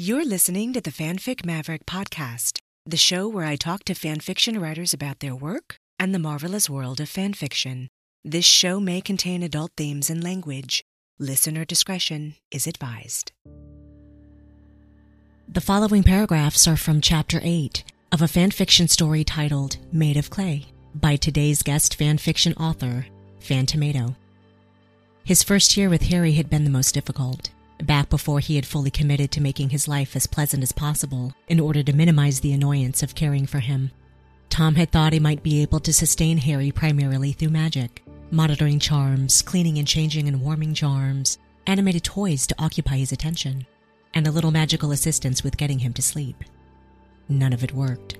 You're listening to the Fanfic Maverick podcast, the show where I talk to fanfiction writers about their work and the marvelous world of fanfiction. This show may contain adult themes and language. Listener discretion is advised. The following paragraphs are from Chapter 8 of a fanfiction story titled Made of Clay by today's guest fanfiction author, Phantomato. His first year with Harry had been the most difficult back before he had fully committed to making his life as pleasant as possible in order to minimize the annoyance of caring for him. Tom had thought he might be able to sustain Harry primarily through magic, monitoring charms, cleaning and changing and warming charms, animated toys to occupy his attention, and a little magical assistance with getting him to sleep. None of it worked.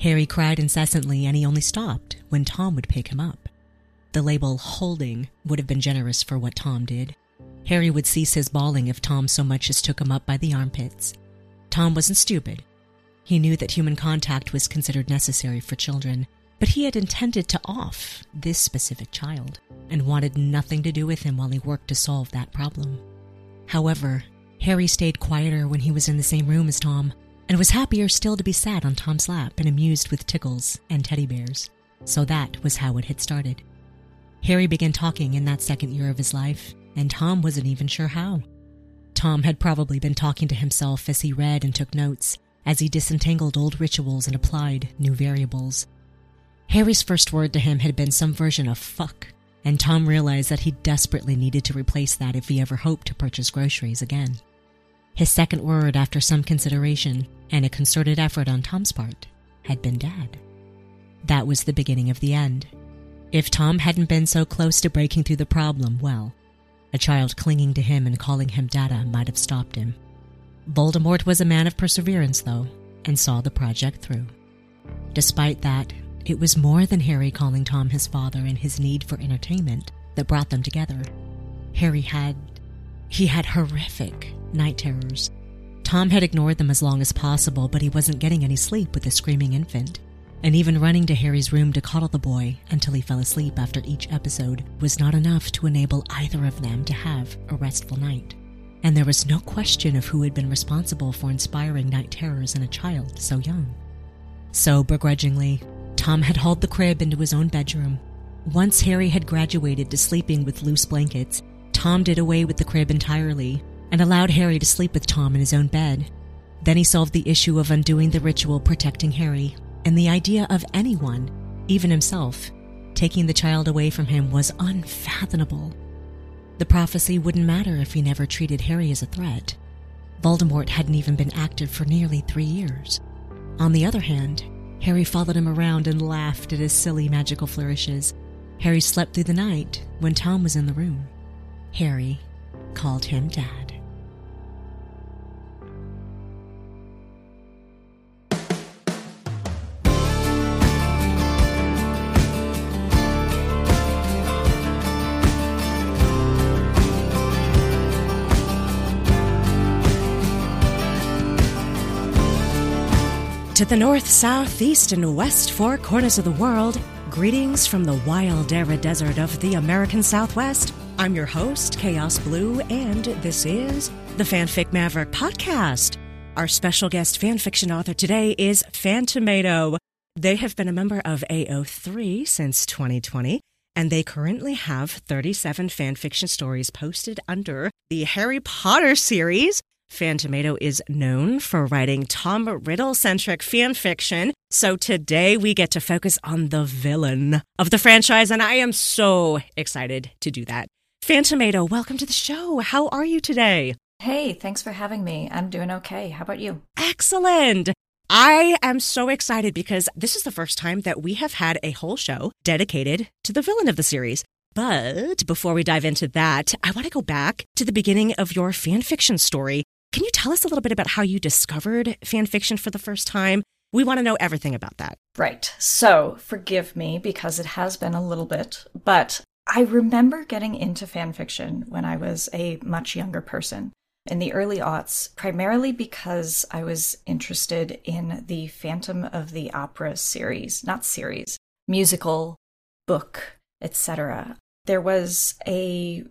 Harry cried incessantly and he only stopped when Tom would pick him up. The label holding would have been generous for what Tom did. Harry would cease his bawling if Tom so much as took him up by the armpits. Tom wasn't stupid. He knew that human contact was considered necessary for children, but he had intended to off this specific child and wanted nothing to do with him while he worked to solve that problem. However, Harry stayed quieter when he was in the same room as Tom and was happier still to be sat on Tom's lap and amused with tickles and teddy bears. So that was how it had started. Harry began talking in that second year of his life, and Tom wasn't even sure how. Tom had probably been talking to himself as he read and took notes, as he disentangled old rituals and applied new variables. Harry's first word to him had been some version of fuck, and Tom realized that he desperately needed to replace that if he ever hoped to purchase groceries again. His second word, after some consideration and a concerted effort on Tom's part, had been dad. That was the beginning of the end. If Tom hadn't been so close to breaking through the problem, well, a child clinging to him and calling him Dada might have stopped him. Voldemort was a man of perseverance, though, and saw the project through. Despite that, it was more than Harry calling Tom his father and his need for entertainment that brought them together. Harry had. he had horrific night terrors. Tom had ignored them as long as possible, but he wasn't getting any sleep with the screaming infant and even running to Harry's room to coddle the boy until he fell asleep after each episode was not enough to enable either of them to have a restful night. And there was no question of who had been responsible for inspiring night terrors in a child so young. So, begrudgingly, Tom had hauled the crib into his own bedroom. Once Harry had graduated to sleeping with loose blankets, Tom did away with the crib entirely and allowed Harry to sleep with Tom in his own bed. Then he solved the issue of undoing the ritual protecting Harry and the idea of anyone, even himself, taking the child away from him was unfathomable. The prophecy wouldn't matter if he never treated Harry as a threat. Voldemort hadn't even been active for nearly three years. On the other hand, Harry followed him around and laughed at his silly magical flourishes. Harry slept through the night when Tom was in the room. Harry called him Dad. To the north, south, east, and west four corners of the world, greetings from the wild arid desert of the American Southwest. I'm your host, Chaos Blue, and this is the Fanfic Maverick podcast. Our special guest fanfiction author today is Phantomato. They have been a member of AO3 since 2020, and they currently have 37 fanfiction stories posted under the Harry Potter series. Phantomato is known for writing Tom Riddle centric fan fiction. So today we get to focus on the villain of the franchise, and I am so excited to do that. Phantomato, welcome to the show. How are you today? Hey, thanks for having me. I'm doing okay. How about you? Excellent. I am so excited because this is the first time that we have had a whole show dedicated to the villain of the series. But before we dive into that, I want to go back to the beginning of your fan fiction story. Can you tell us a little bit about how you discovered fan fiction for the first time? We want to know everything about that. Right. So, forgive me because it has been a little bit, but I remember getting into fan fiction when I was a much younger person in the early aughts, primarily because I was interested in the Phantom of the Opera series, not series, musical, book, etc. There was a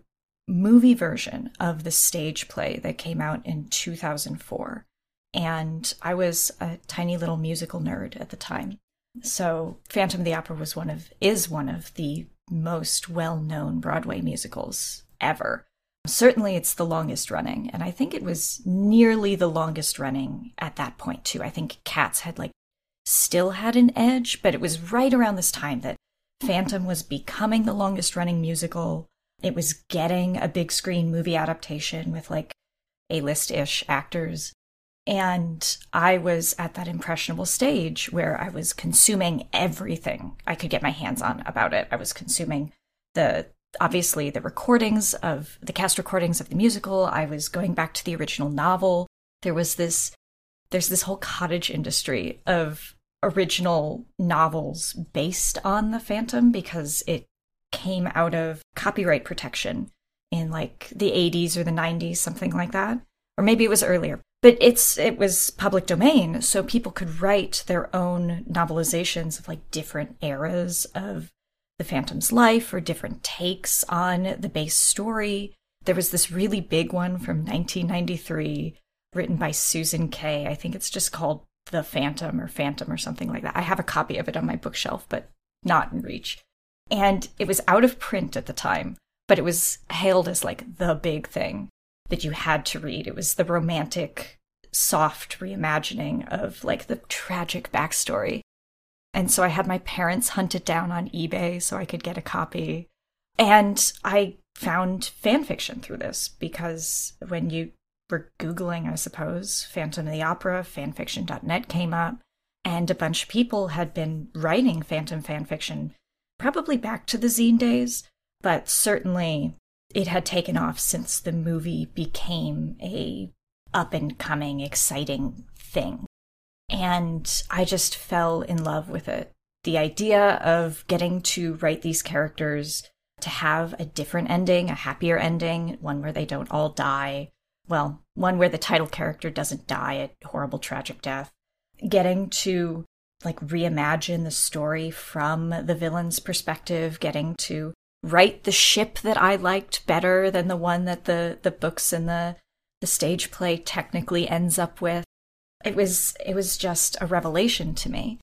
movie version of the stage play that came out in 2004. And I was a tiny little musical nerd at the time. So Phantom of the Opera was one of is one of the most well-known Broadway musicals ever. Certainly it's the longest running, and I think it was nearly the longest running at that point too. I think Cats had like still had an edge, but it was right around this time that Phantom was becoming the longest running musical. It was getting a big screen movie adaptation with like A list ish actors. And I was at that impressionable stage where I was consuming everything I could get my hands on about it. I was consuming the obviously the recordings of the cast recordings of the musical. I was going back to the original novel. There was this there's this whole cottage industry of original novels based on the Phantom because it came out of copyright protection in like the 80s or the 90s, something like that. Or maybe it was earlier. But it's it was public domain, so people could write their own novelizations of like different eras of the Phantom's life or different takes on the base story. There was this really big one from 1993 written by Susan Kay. I think it's just called the Phantom or Phantom or something like that. I have a copy of it on my bookshelf, but not in reach. And it was out of print at the time, but it was hailed as like the big thing that you had to read. It was the romantic, soft reimagining of like the tragic backstory. And so I had my parents hunt it down on eBay so I could get a copy. And I found fan fiction through this because when you were Googling, I suppose, Phantom of the Opera, fanfiction.net came up, and a bunch of people had been writing Phantom fanfiction probably back to the zine days, but certainly it had taken off since the movie became a up and coming, exciting thing. And I just fell in love with it. The idea of getting to write these characters to have a different ending, a happier ending, one where they don't all die, well, one where the title character doesn't die a horrible tragic death. Getting to like reimagine the story from the villain's perspective, getting to write the ship that I liked better than the one that the the books and the the stage play technically ends up with. It was it was just a revelation to me.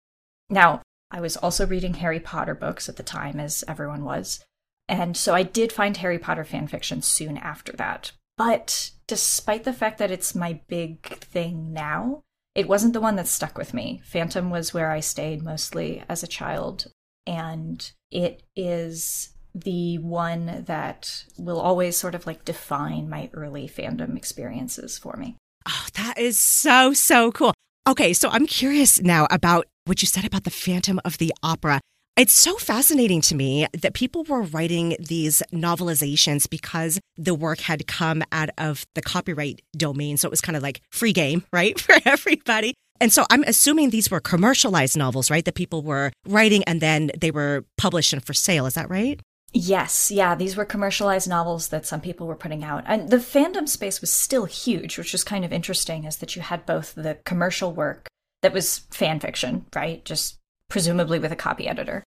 Now, I was also reading Harry Potter books at the time as everyone was. And so I did find Harry Potter fan fiction soon after that. But despite the fact that it's my big thing now, it wasn't the one that stuck with me. Phantom was where I stayed mostly as a child, and it is the one that will always sort of like define my early fandom experiences for me. Oh, that is so, so cool. Okay, so I'm curious now about what you said about the Phantom of the Opera. It's so fascinating to me that people were writing these novelizations because the work had come out of the copyright domain. So it was kind of like free game, right? For everybody. And so I'm assuming these were commercialized novels, right? That people were writing and then they were published and for sale. Is that right? Yes, yeah, these were commercialized novels that some people were putting out. And the fandom space was still huge, which was kind of interesting, is that you had both the commercial work that was fan fiction, right? Just presumably with a copy editor.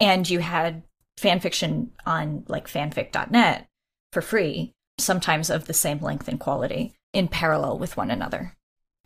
And you had fan fiction on like fanfic.net for free, sometimes of the same length and quality, in parallel with one another.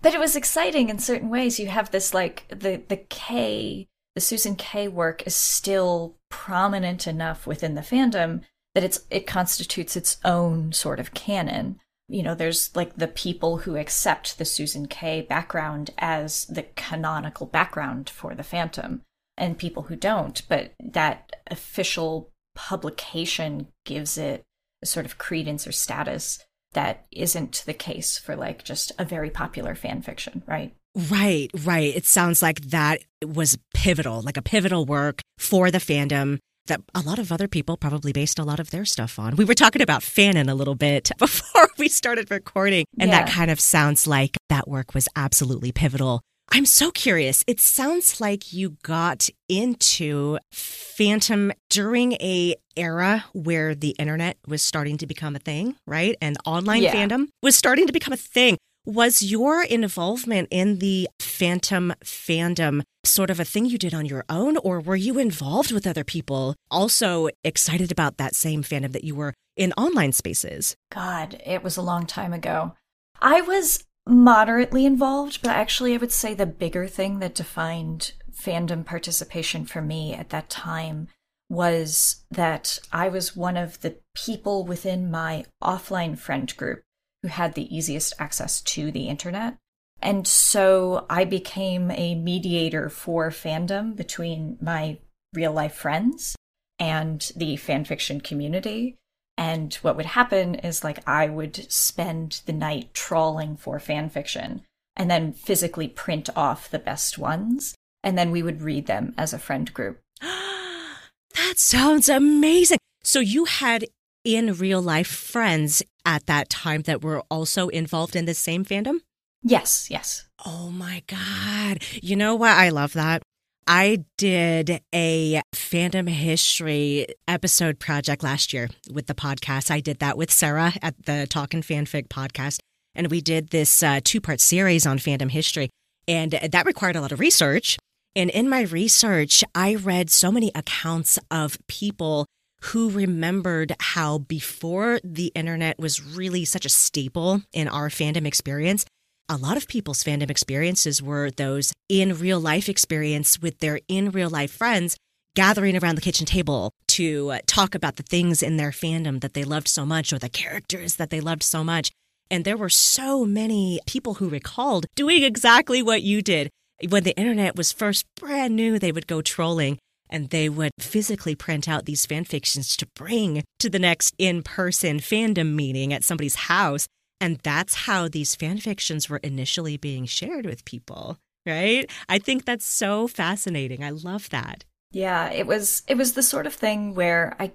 But it was exciting in certain ways. You have this like the the Kay the Susan Kay work is still prominent enough within the fandom that it's it constitutes its own sort of canon. You know, there's like the people who accept the Susan Kay background as the canonical background for the Phantom and people who don't, but that official publication gives it a sort of credence or status that isn't the case for like just a very popular fan fiction, right? Right, right. It sounds like that was pivotal, like a pivotal work for the fandom that a lot of other people probably based a lot of their stuff on. We were talking about Fanon a little bit before we started recording, and yeah. that kind of sounds like that work was absolutely pivotal I'm so curious. It sounds like you got into Phantom during a era where the internet was starting to become a thing, right? And online yeah. fandom was starting to become a thing. Was your involvement in the Phantom fandom sort of a thing you did on your own, or were you involved with other people also excited about that same fandom that you were in online spaces? God, it was a long time ago. I was moderately involved, but actually, I would say the bigger thing that defined fandom participation for me at that time was that I was one of the people within my offline friend group who had the easiest access to the internet. And so I became a mediator for fandom between my real life friends and the fanfiction community. And what would happen is like I would spend the night trawling for fanfiction and then physically print off the best ones. And then we would read them as a friend group. that sounds amazing. So you had in real life friends at that time that were also involved in the same fandom? Yes, yes. Oh my God. You know what? I love that. I did a fandom history episode project last year with the podcast. I did that with Sarah at the Talkin' Fanfic podcast. And we did this uh, two part series on fandom history. And that required a lot of research. And in my research, I read so many accounts of people who remembered how before the internet was really such a staple in our fandom experience, a lot of people's fandom experiences were those in real life experience with their in real life friends gathering around the kitchen table to uh, talk about the things in their fandom that they loved so much or the characters that they loved so much. And there were so many people who recalled doing exactly what you did. When the internet was first brand new, they would go trolling and they would physically print out these fan fictions to bring to the next in person fandom meeting at somebody's house. And that's how these fan fictions were initially being shared with people, right? I think that's so fascinating. I love that. Yeah, it was it was the sort of thing where I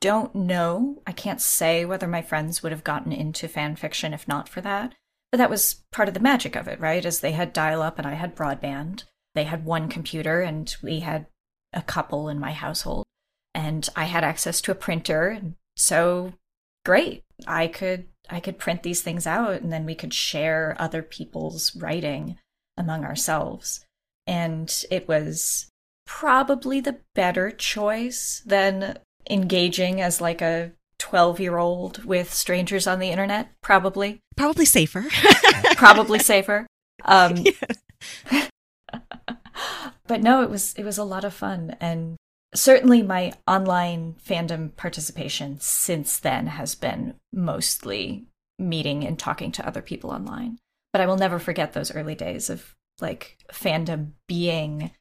don't know, I can't say whether my friends would have gotten into fan fiction if not for that. But that was part of the magic of it, right? As they had dial up and I had broadband. They had one computer and we had a couple in my household and I had access to a printer so great I could I could print these things out and then we could share other people's writing among ourselves. And it was probably the better choice than engaging as like a 12 year old with strangers on the internet probably. Probably safer. Probably safer. Um yeah. but no, it was it was a lot of fun and certainly my online fandom participation since then has been mostly meeting and talking to other people online. But I will never forget those early days of like fandom being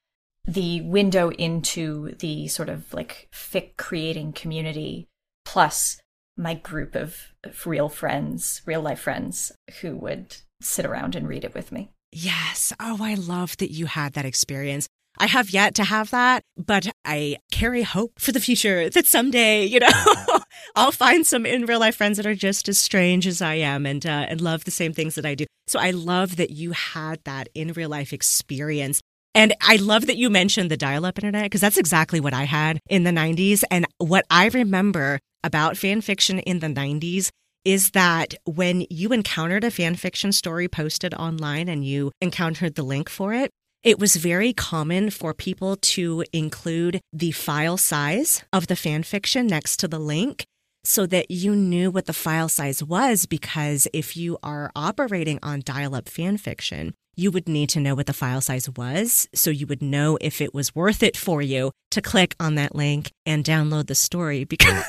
the window into the sort of like fic creating community plus my group of, real friends, real life friends who would sit around and read it with me. Yes. Oh, I love that you had that experience. I have yet to have that, but I carry hope for the future that someday, you know, I'll find some in real life friends that are just as strange as I am and uh, and love the same things that I do. So I love that you had that in real life experience. And I love that you mentioned the dial up internet because that's exactly what I had in the 90s. And what I remember about fan fiction in the 90s is that when you encountered a fan fiction story posted online and you encountered the link for it, it was very common for people to include the file size of the fan fiction next to the link so that you knew what the file size was because if you are operating on dial up fan fiction, you would need to know what the file size was so you would know if it was worth it for you to click on that link and download the story because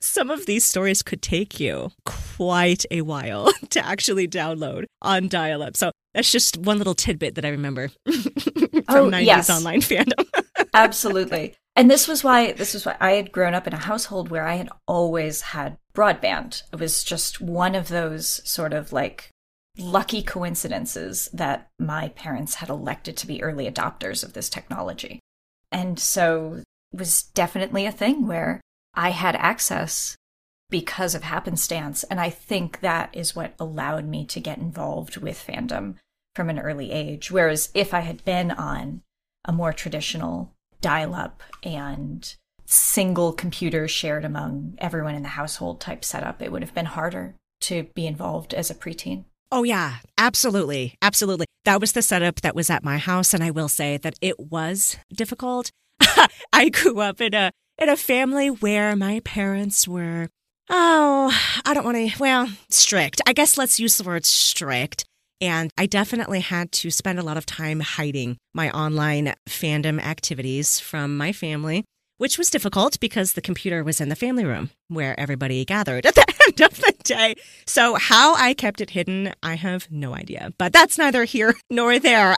some of these stories could take you quite a while to actually download on dial up. So that's just one little tidbit that I remember from oh, 90s yes. online fandom. Absolutely. And this was why this was why I had grown up in a household where I had always had broadband. It was just one of those sort of like lucky coincidences that my parents had elected to be early adopters of this technology. And so it was definitely a thing where I had access because of happenstance. And I think that is what allowed me to get involved with fandom from an early age. Whereas if I had been on a more traditional dial up and single computer shared among everyone in the household type setup, it would have been harder to be involved as a preteen. Oh, yeah, absolutely. Absolutely. that was the setup that was at my house. And I will say that it was difficult. I grew up in a, in a family where my parents were, oh, I don't want to, well, strict. I guess let's use the word strict. And I definitely had to spend a lot of time hiding my online fandom activities from my family, which was difficult because the computer was in the family room where everybody gathered at the end of the day. So, how I kept it hidden, I have no idea. But that's neither here nor there.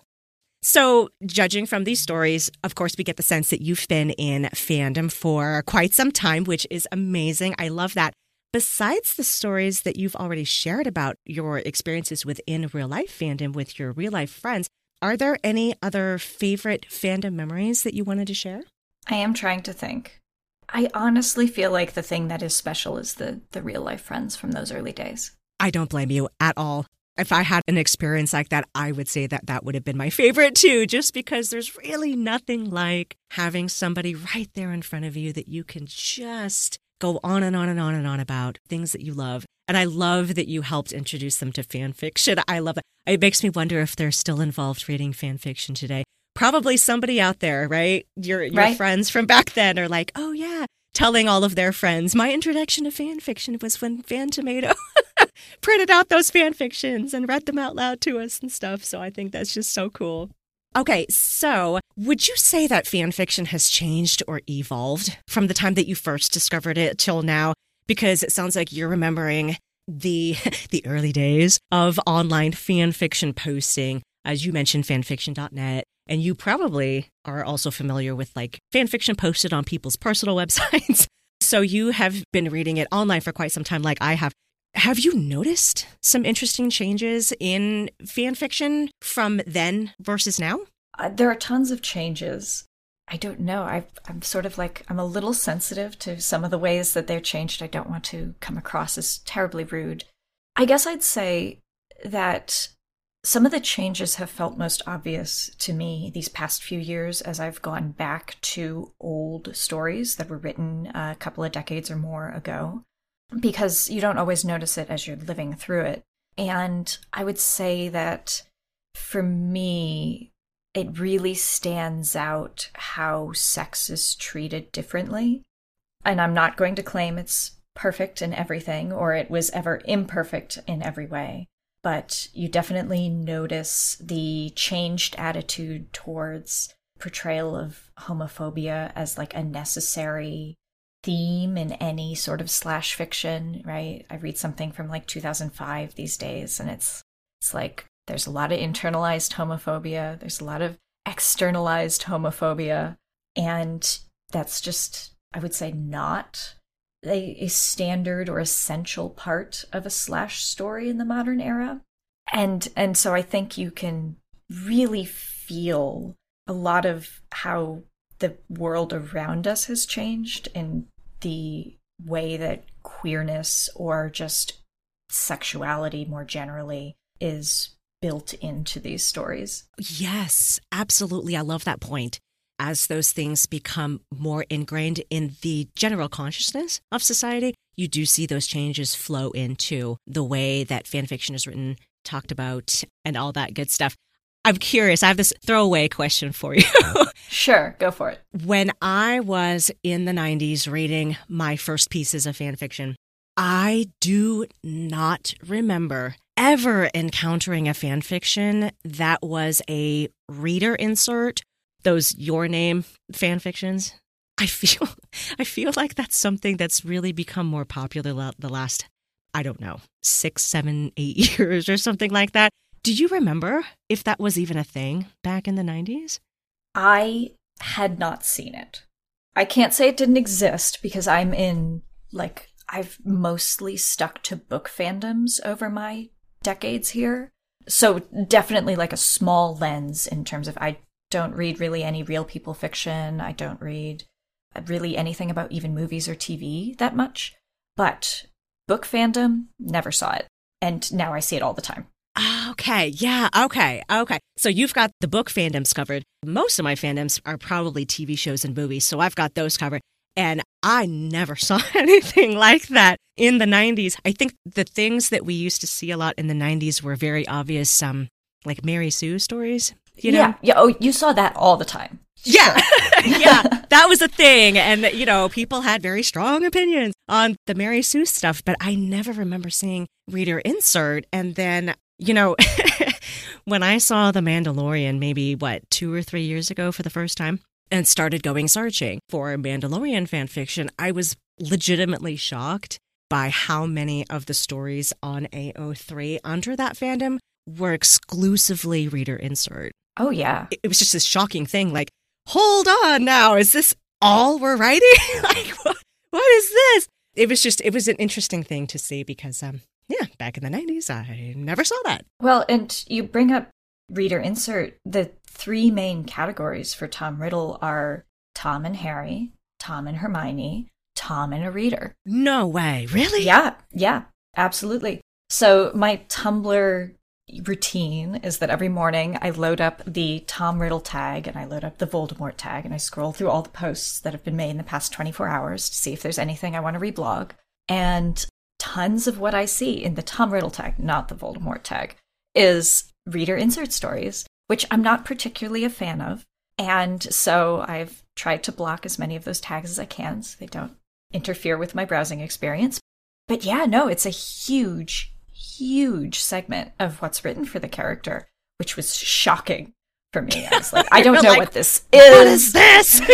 So, judging from these stories, of course, we get the sense that you've been in fandom for quite some time, which is amazing. I love that. Besides the stories that you've already shared about your experiences within real life fandom with your real life friends, are there any other favorite fandom memories that you wanted to share? I am trying to think. I honestly feel like the thing that is special is the the real life friends from those early days. I don't blame you at all. If I had an experience like that, I would say that that would have been my favorite too, just because there's really nothing like having somebody right there in front of you that you can just go on and on and on and on about things that you love. And I love that you helped introduce them to fan fiction. I love it. It makes me wonder if they're still involved reading fan fiction today. Probably somebody out there, right? Your your Right. friends from back then are like, oh yeah, telling all of their friends. My introduction to fan fiction was when Phantomato printed out those fan fictions and read them out loud to us and stuff. So I think that's just so cool. Okay, so would you say that fan fiction has changed or evolved from the time that you first discovered it till now? Because it sounds like you're remembering the the early days of online fan fiction posting, as you mentioned, fanfiction.net. And you probably are also familiar with like fan fiction posted on people's personal websites. So you have been reading it online for quite some time, like I have. Have you noticed some interesting changes in fan fiction from then versus now? Uh, there are tons of changes. I don't know. I, I'm sort of like, I'm a little sensitive to some of the ways that they're changed. I don't want to come across as terribly rude. I guess I'd say that some of the changes have felt most obvious to me these past few years as I've gone back to old stories that were written a couple of decades or more ago, because you don't always notice it as you're living through it. And I would say that for me, it really stands out how sex is treated differently. And I'm not going to claim it's perfect in everything or it was ever imperfect in every way, but you definitely notice the changed attitude towards portrayal of homophobia as like a necessary theme in any sort of slash fiction, right? I read something from like 2005 these days and it's it's like there's a lot of internalized homophobia, there's a lot of externalized homophobia, and that's just, I would say, not a, a standard or essential part of a slash story in the modern era. And and so I think you can really feel a lot of how the world around us has changed in the way that queerness or just sexuality more generally is built into these stories. Yes, absolutely. I love that point. As those things become more ingrained in the general consciousness of society, you do see those changes flow into the way that fan fiction is written, talked about, and all that good stuff. I'm curious. I have this throwaway question for you. Sure, go for it. when I was in the 90s reading my first pieces of fan fiction, I do not remember ever encountering a fan fiction that was a reader insert, those your name fan fictions. I feel I feel like that's something that's really become more popular the last I don't know, 6, 7, 8 years or something like that. Do you remember if that was even a thing back in the 90s? I had not seen it. I can't say it didn't exist because I'm in, like, I've mostly stuck to book fandoms over my decades here. So definitely like a small lens in terms of I don't read really any real people fiction. I don't read really anything about even movies or TV that much. But book fandom, never saw it. And now I see it all the time. Okay, yeah, okay, okay. So you've got the book fandoms covered. Most of my fandoms are probably TV shows and movies, so I've got those covered. And I never saw anything like that in the 90s. I think the things that we used to see a lot in the 90s were very obvious um, like Mary Sue stories. You know? Yeah, yeah. Oh, you saw that all the time. Yeah. yeah. That was a thing. And, you know, people had very strong opinions on the Mary Sue stuff, but I never remember seeing reader insert. And then, you know, when I saw The Mandalorian, maybe what, two or three years ago for the first time, and started going searching for Mandalorian fan fiction, I was legitimately shocked by how many of the stories on AO3 under that fandom were exclusively reader insert. Oh, yeah. It was just this shocking thing like, hold on now, is this all we're writing? like, what, what is this? It was just, it was an interesting thing to see because, um, yeah, back in the 90s, I never saw that. Well, and you bring up reader insert. The three main categories for Tom Riddle are Tom and Harry, Tom and Hermione, Tom and a reader. No way. Really? Yeah, yeah, absolutely. So my Tumblr routine is that every morning I load up the Tom Riddle tag and I load up the Voldemort tag and I scroll through all the posts that have been made in the past 24 hours to see if there's anything I want to reblog. And tons of what I see in the Tom Riddle tag, not the Voldemort tag, is reader insert stories, which I'm not particularly a fan of. And so I've tried to block as many of those tags as I can so they don't interfere with my browsing experience. But yeah, no, it's a huge, huge segment of what's written for the character, which was shocking for me. I was like, I don't know like, what this is. What is this?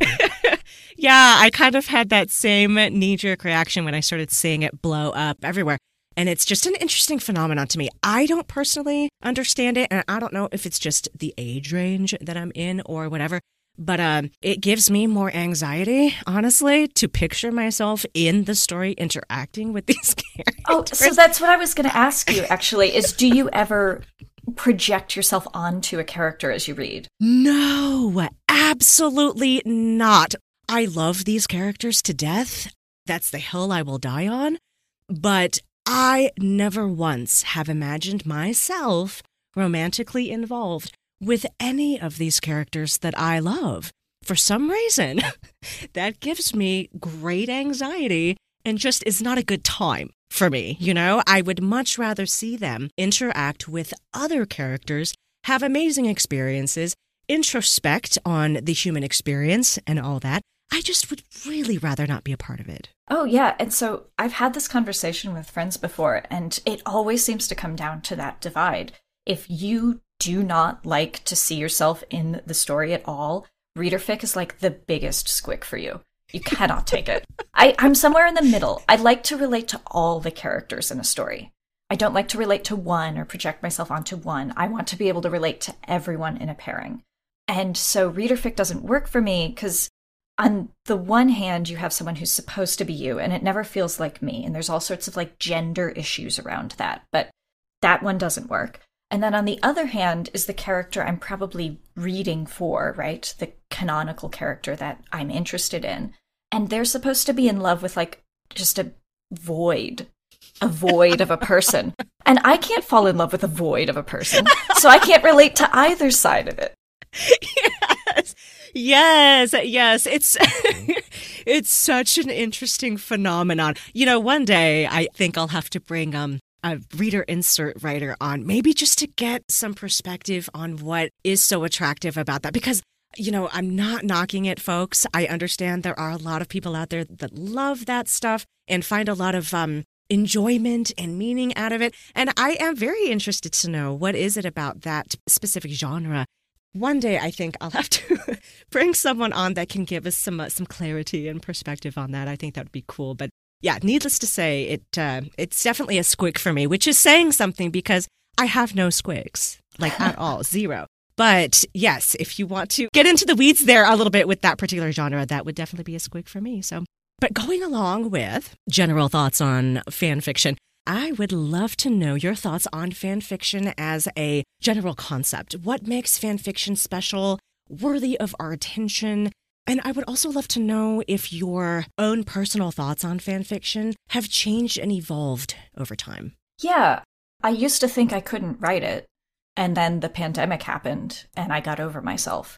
yeah. I kind of had that same knee jerk reaction when I started seeing it blow up everywhere. And it's just an interesting phenomenon to me. I don't personally understand it, and I don't know if it's just the age range that I'm in or whatever. But um, it gives me more anxiety, honestly, to picture myself in the story interacting with these characters. Oh, so that's what I was going to ask you, actually, is do you ever project yourself onto a character as you read? No, absolutely not. I love these characters to death. That's the hill I will die on. But I never once have imagined myself romantically involved with any of these characters that I love. For some reason, that gives me great anxiety and just is not a good time for me. You know, I would much rather see them interact with other characters, have amazing experiences, introspect on the human experience and all that. I just would really rather not be a part of it. Oh, yeah. And so I've had this conversation with friends before, and it always seems to come down to that divide. If you do not like to see yourself in the story at all, reader fic is like the biggest squick for you. You cannot take it. I, I'm somewhere in the middle. I like to relate to all the characters in a story. I don't like to relate to one or project myself onto one. I want to be able to relate to everyone in a pairing. And so reader fic doesn't work for me because on the one hand, you have someone who's supposed to be you, and it never feels like me. And there's all sorts of like gender issues around that. But that one doesn't work. And then on the other hand is the character I'm probably reading for, right? The canonical character that I'm interested in. And they're supposed to be in love with like just a void, a void of a person. And I can't fall in love with a void of a person. So I can't relate to either side of it. Yes. Yes, yes. It's it's such an interesting phenomenon. You know, one day I think I'll have to bring um a reader insert writer on, maybe just to get some perspective on what is so attractive about that. Because, you know, I'm not knocking it, folks. I understand there are a lot of people out there that love that stuff and find a lot of um, enjoyment and meaning out of it. And I am very interested to know what is it about that specific genre one day I think I'll have to bring someone on that can give us some uh, some clarity and perspective on that. I think that would be cool. But yeah, needless to say, it uh, it's definitely a squick for me, which is saying something because I have no squicks, like at all, zero. But yes, if you want to get into the weeds there a little bit with that particular genre, that would definitely be a squick for me. So, but going along with general thoughts on fan fiction, I would love to know your thoughts on fan fiction as a general concept. What makes fan fiction special, worthy of our attention? And I would also love to know if your own personal thoughts on fan fiction have changed and evolved over time. Yeah, I used to think I couldn't write it. And then the pandemic happened and I got over myself.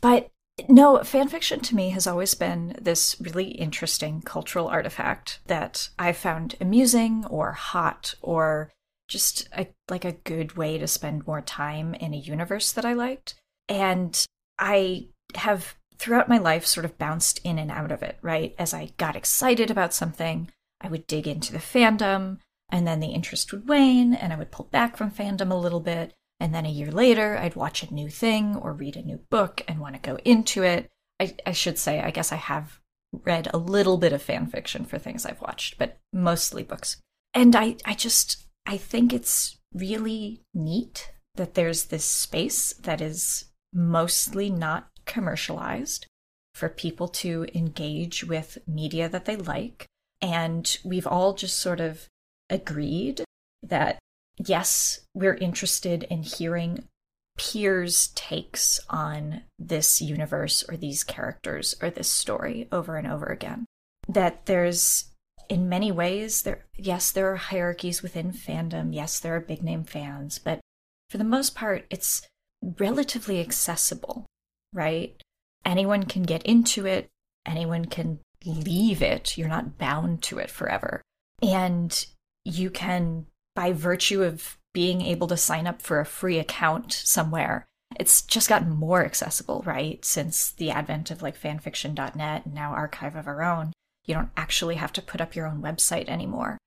But no, fan fiction to me has always been this really interesting cultural artifact that I found amusing or hot or just a, like a good way to spend more time in a universe that I liked. And I have throughout my life sort of bounced in and out of it, right? As I got excited about something, I would dig into the fandom, and then the interest would wane, and I would pull back from fandom a little bit. And then a year later, I'd watch a new thing or read a new book and want to go into it. I, I should say, I guess I have read a little bit of fan fiction for things I've watched, but mostly books. And I, I just, I think it's really neat that there's this space that is mostly not commercialized for people to engage with media that they like. And we've all just sort of agreed that, yes, we're interested in hearing peers' takes on this universe or these characters or this story over and over again. That there's, in many ways, there, yes, there are hierarchies within fandom. Yes, there are big name fans, but for the most part, it's relatively accessible, right? Anyone can get into it, anyone can leave it. You're not bound to it forever. And you can, by virtue of being able to sign up for a free account somewhere, it's just gotten more accessible, right? Since the advent of like fanfiction.net and now Archive of Our Own, you don't actually have to put up your own website anymore.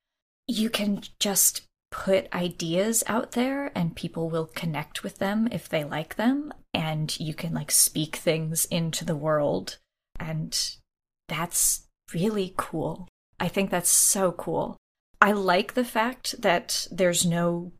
You can just put ideas out there and people will connect with them if they like them and you can like speak things into the world and that's really cool. I think that's so cool. I like the fact that there's no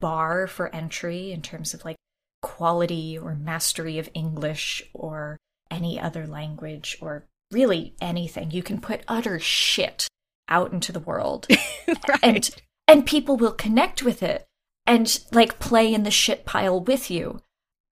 bar for entry in terms of like quality or mastery of English or any other language or really anything. You can put utter shit out into the world. right. And and people will connect with it and like play in the shit pile with you.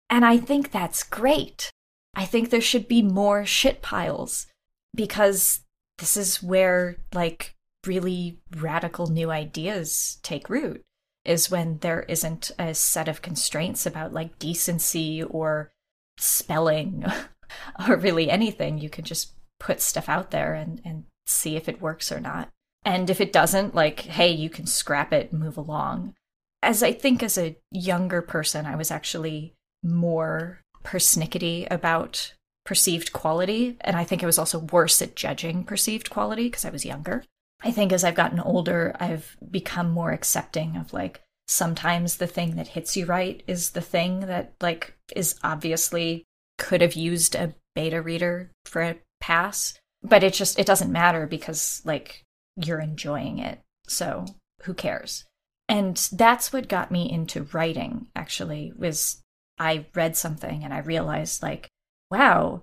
And I think that's great. I think there should be more shit piles because this is where like really radical new ideas take root is when there isn't a set of constraints about like decency or spelling or really anything. You can just put stuff out there and, and see if it works or not. And if it doesn't, like, hey, you can scrap it and move along. As I think as a younger person, I was actually more persnickety about perceived quality. And I think I was also worse at judging perceived quality because I was younger. I think as I've gotten older, I've become more accepting of like, sometimes the thing that hits you right is the thing that like is obviously could have used a beta reader for a pass but it just it doesn't matter because like you're enjoying it. So who cares? And that's what got me into writing actually was i read something and i realized like wow,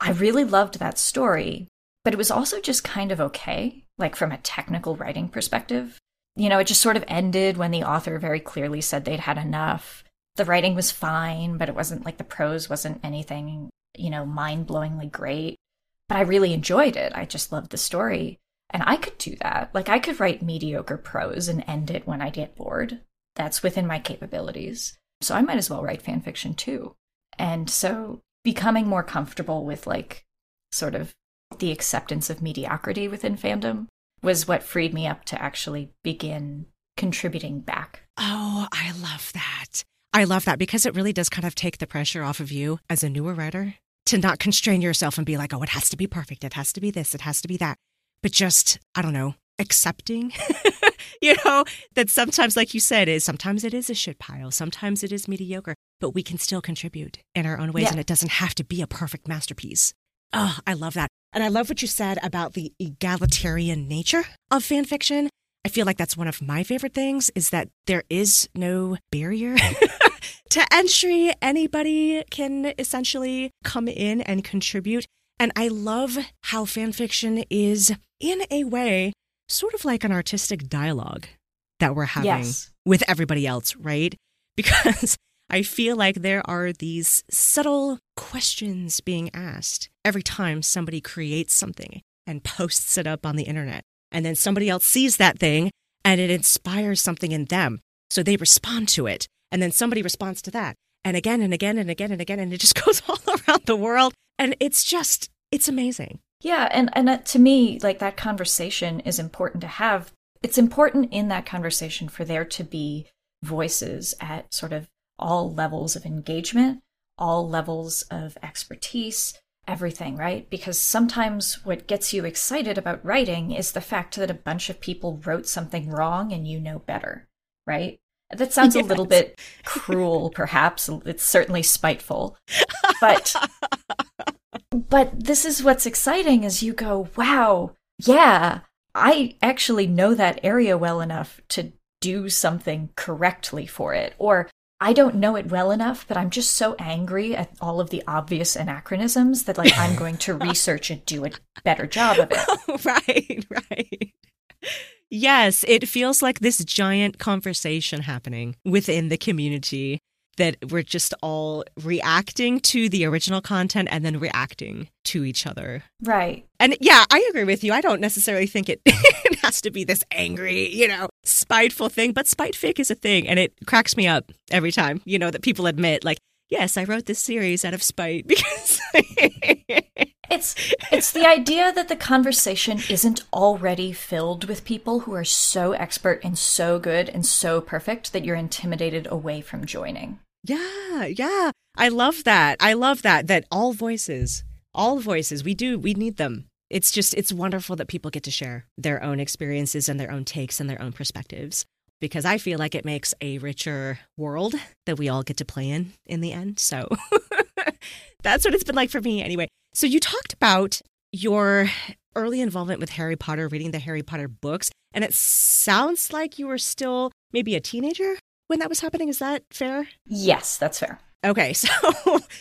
I really loved that story, but it was also just kind of okay, like from a technical writing perspective. You know, it just sort of ended when the author very clearly said they'd had enough. The writing was fine, but it wasn't like the prose wasn't anything, you know, mind blowingly great. But I really enjoyed it. I just loved the story. And I could do that. Like, I could write mediocre prose and end it when I get bored. That's within my capabilities. So I might as well write fan fiction too. And so becoming more comfortable with like sort of the acceptance of mediocrity within fandom was what freed me up to actually begin contributing back. Oh, I love that. I love that because it really does kind of take the pressure off of you as a newer writer to not constrain yourself and be like, oh, it has to be perfect. It has to be this. It has to be that. But just, I don't know, accepting, you know, that sometimes, like you said, is sometimes it is a shit pile. Sometimes it is mediocre but we can still contribute in our own ways yeah. and it doesn't have to be a perfect masterpiece. Oh, I love that. And I love what you said about the egalitarian nature of fan fiction. I feel like that's one of my favorite things is that there is no barrier to entry. Anybody can essentially come in and contribute. And I love how fan fiction is, in a way, sort of like an artistic dialogue that we're having yes. with everybody else, right? Because I feel like there are these subtle questions being asked every time somebody creates something and posts it up on the internet. And then somebody else sees that thing and it inspires something in them. So they respond to it. And then somebody responds to that. And again and again and again and again. And it just goes all around the world. And it's just, it's amazing. Yeah. And, and uh, to me, like that conversation is important to have it's important in that conversation for there to be voices at sort of all levels of engagement, all levels of expertise, everything, right? Because sometimes what gets you excited about writing is the fact that a bunch of people wrote something wrong and you know better, right? That sounds yes. a little bit cruel, perhaps. It's certainly spiteful. But but this is what's exciting is you go, wow, yeah, I actually know that area well enough to do something correctly for it. Or I don't know it well enough, but I'm just so angry at all of the obvious anachronisms that like I'm going to research and do a better job of it. right, right. Yes, it feels like this giant conversation happening within the community that we're just all reacting to the original content and then reacting to each other. Right. And yeah, I agree with you. I don't necessarily think it, it has to be this angry, you know, spiteful thing, but spite fic is a thing and it cracks me up every time, you know, that people admit like, yes, I wrote this series out of spite because It's it's the idea that the conversation isn't already filled with people who are so expert and so good and so perfect that you're intimidated away from joining. Yeah, yeah. I love that. I love that that all voices, all voices, we do we need them. It's just it's wonderful that people get to share their own experiences and their own takes and their own perspectives because I feel like it makes a richer world that we all get to play in in the end. So that's what it's been like for me anyway. So you talked about your early involvement with Harry Potter, reading the Harry Potter books, and it sounds like you were still maybe a teenager when that was happening. Is that fair? Yes, that's fair. Okay, so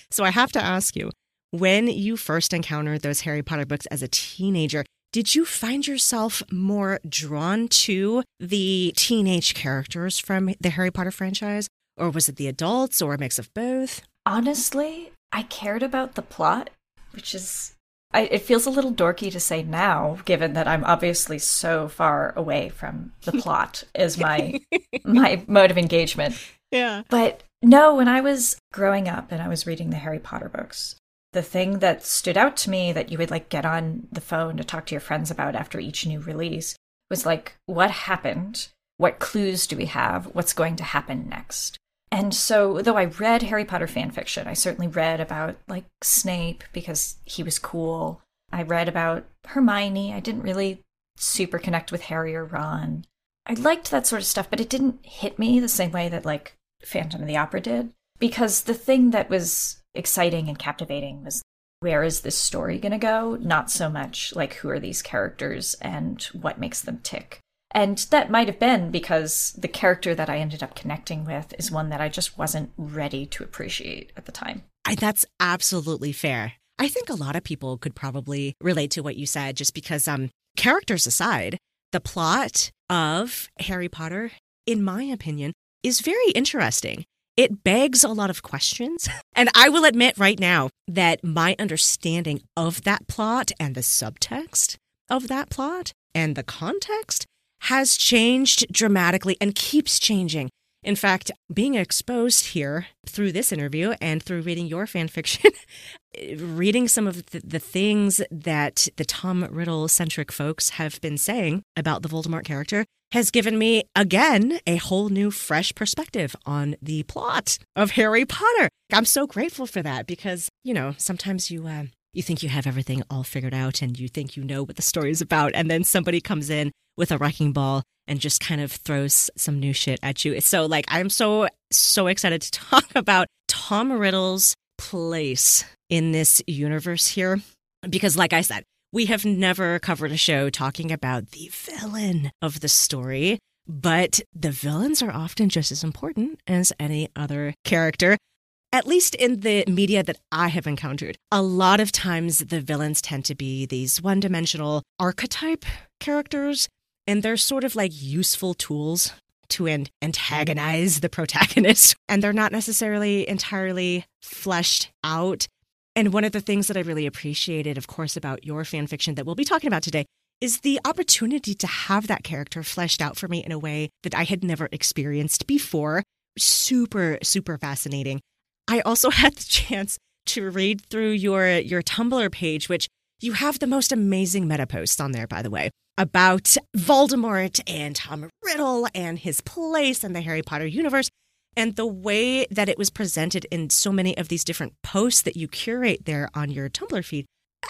so I have to ask you, when you first encountered those Harry Potter books as a teenager, did you find yourself more drawn to the teenage characters from the Harry Potter franchise? Or was it the adults or a mix of both? Honestly, I cared about the plot, which is. I, it feels a little dorky to say now, given that I'm obviously so far away from the plot as my my mode of engagement. Yeah. But no, when I was growing up and I was reading the Harry Potter books, the thing that stood out to me that you would like get on the phone to talk to your friends about after each new release was like, what happened? What clues do we have? What's going to happen next? And so, though I read Harry Potter fan fiction, I certainly read about like Snape because he was cool. I read about Hermione. I didn't really super connect with Harry or Ron. I liked that sort of stuff, but it didn't hit me the same way that like Phantom of the Opera did. Because the thing that was exciting and captivating was where is this story going to go? Not so much like who are these characters and what makes them tick. And that might have been because the character that I ended up connecting with is one that I just wasn't ready to appreciate at the time. I, that's absolutely fair. I think a lot of people could probably relate to what you said just because, um, characters aside, the plot of Harry Potter, in my opinion, is very interesting. It begs a lot of questions. And I will admit right now that my understanding of that plot and the subtext of that plot and the context has changed dramatically and keeps changing. In fact, being exposed here through this interview and through reading your fan fiction, reading some of the, the, things that the Tom Riddle centric folks have been saying about the Voldemort character has given me, again, a whole new, fresh perspective on the plot of Harry Potter. I'm so grateful for that because, you know, sometimes you, uh, you think you have everything all figured out and you think you know what the story is about. And then somebody comes in with a wrecking ball and just kind of throws some new shit at you. So, like, I'm so, so excited to talk about Tom Riddle's place in this universe here. Because, like I said, we have never covered a show talking about the villain of the story, but the villains are often just as important as any other character at least in the media that I have encountered, a lot of times the villains tend to be these one dimensional archetype characters, and they're sort of like useful tools to antagonize the protagonist, and they're not necessarily entirely fleshed out. And one of the things that I really appreciated, of course, about your fan fiction that we'll be talking about today is the opportunity to have that character fleshed out for me in a way that I had never experienced before. Super, super fascinating. I also had the chance to read through your your Tumblr page, which you have the most amazing meta posts on there, by the way. about Voldemort and Tom Riddle and his place in the Harry Potter universe. And the way that it was presented in so many of these different posts that you curate there on your Tumblr feed,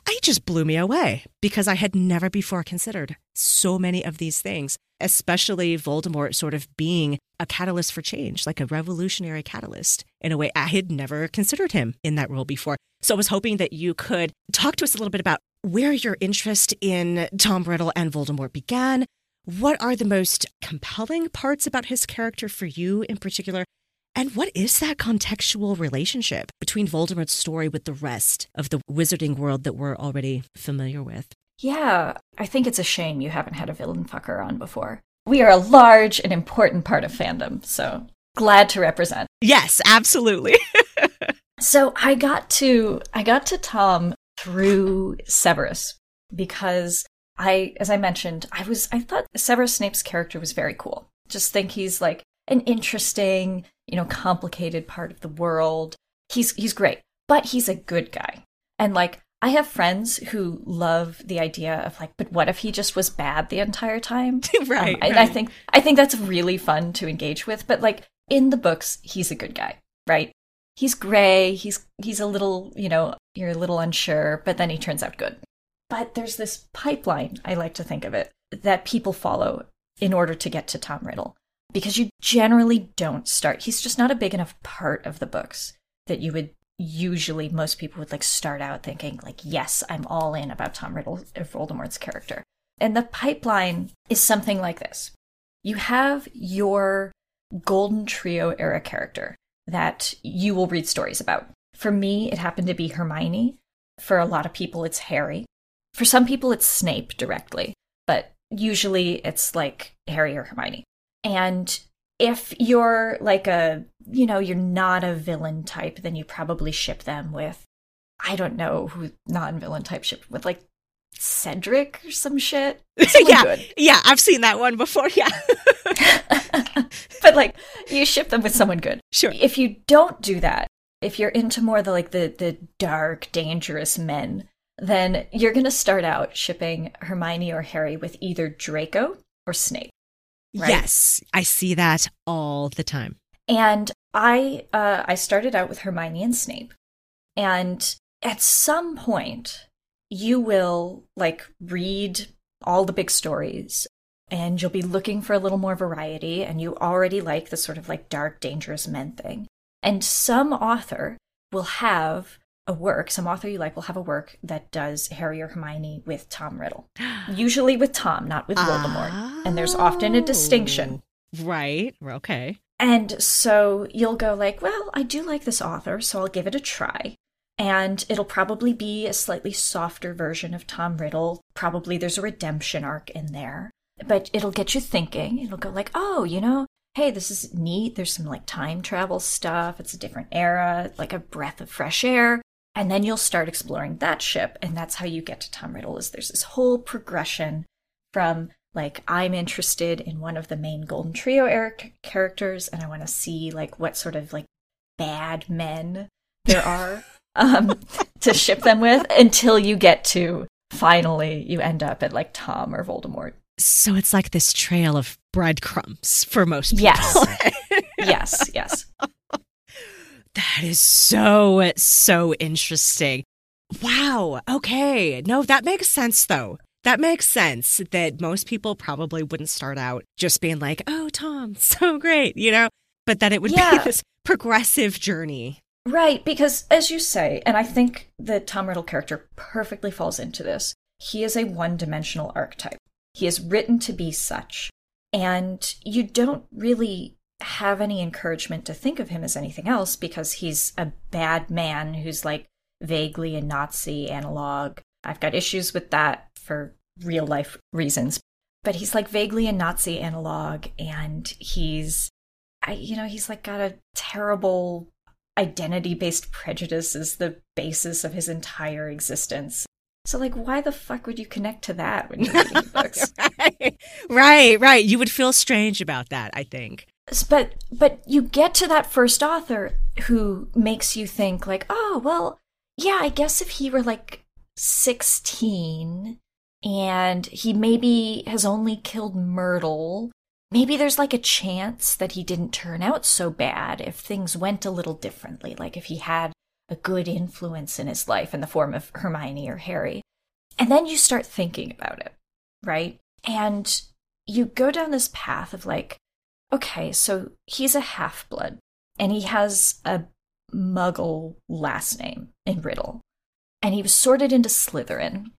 it just blew me away because I had never before considered so many of these things, especially Voldemort sort of being a catalyst for change, like a revolutionary catalyst in a way I had never considered him in that role before. So I was hoping that you could talk to us a little bit about where your interest in Tom Riddle and Voldemort began. What are the most compelling parts about his character for you in particular? And what is that contextual relationship between Voldemort's story with the rest of the wizarding world that we're already familiar with? Yeah, I think it's a shame you haven't had a villain fucker on before. We are a large and important part of fandom, so glad to represent. Yes, absolutely. so I got to I got to Tom through Severus because I as I mentioned, I was I thought Severus Snape's character was very cool. Just think he's like an interesting, you know, complicated part of the world. He's he's great, but he's a good guy. And like I have friends who love the idea of like, but what if he just was bad the entire time? right, um, And I think I think that's really fun to engage with. But like in the books, he's a good guy, right? He's gray. He's he's a little, you know, you're a little unsure, but then he turns out good. But there's this pipeline, I like to think of it, that people follow in order to get to Tom Riddle. Because you generally don't start. He's just not a big enough part of the books that you would usually most people would like start out thinking like yes i'm all in about tom riddle or voldemort's character and the pipeline is something like this you have your golden trio era character that you will read stories about for me it happened to be hermione for a lot of people it's harry for some people it's snape directly but usually it's like harry or hermione. And if you're like a you know you're not a villain type then you probably ship them with i don't know who non-villain type ship with like cedric or some shit. Yeah. good. yeah i've seen that one before yeah. But like you ship them with someone good. Sure. If you don't do that if you're into more the like the the dark dangerous men then you're going to start out shipping hermione or harry with either draco or snape Right? Yes, I see that all the time. And I uh, I started out with Hermione and Snape, and at some point you will like read all the big stories and you'll be looking for a little more variety and you already like the sort of like dark dangerous men thing and some author will have a work, some author you like will have a work that does Harry or Hermione with Tom Riddle. Usually with Tom, not with Voldemort. Oh. And there's often a distinction. Oh, right. Okay. And so you'll go like, well, I do like this author, so I'll give it a try. And it'll probably be a slightly softer version of Tom Riddle. Probably there's a redemption arc in there. But it'll get you thinking. It'll go like, oh, you know, hey, this is neat. There's some like time travel stuff. It's a different era, like a breath of fresh air and then you'll start exploring that ship and that's how you get to tom riddle is there's this whole progression from like i'm interested in one of the main golden trio er- characters and i want to see like what sort of like bad men there are um, to ship them with until you get to finally you end up at like tom or voldemort. So it's like this trail of breadcrumbs for most people. Yes yes yes that is so, so interesting. Wow. Okay. No, that makes sense though. That makes sense that most people probably wouldn't start out just being like, oh, Tom, so great, you know, but that it would yeah. be this progressive journey. Right. Because as you say, and I think the Tom Riddle character perfectly falls into this, he is a one dimensional archetype. He is written to be such. And you don't really have any encouragement to think of him as anything else because he's a bad man who's like vaguely a Nazi analog. I've got issues with that for real life reasons. But he's like vaguely a Nazi analog and he's I, you know, he's like got a terrible identity based prejudice as the basis of his entire existence. So, like, why the fuck would you connect to that when you're reading books? right, right, right. You would feel strange about that, I think but but you get to that first author who makes you think like oh well yeah i guess if he were like 16 and he maybe has only killed Myrtle. Maybe there's like a chance that he didn't turn out so bad if things went a little differently, like if he had a good influence in his life in the form of Hermione or Harry. And then you start thinking about it, right? And you go down this path of like, okay, so he's a half blood and he has a muggle last name in Riddle. And he was sorted into Slytherin.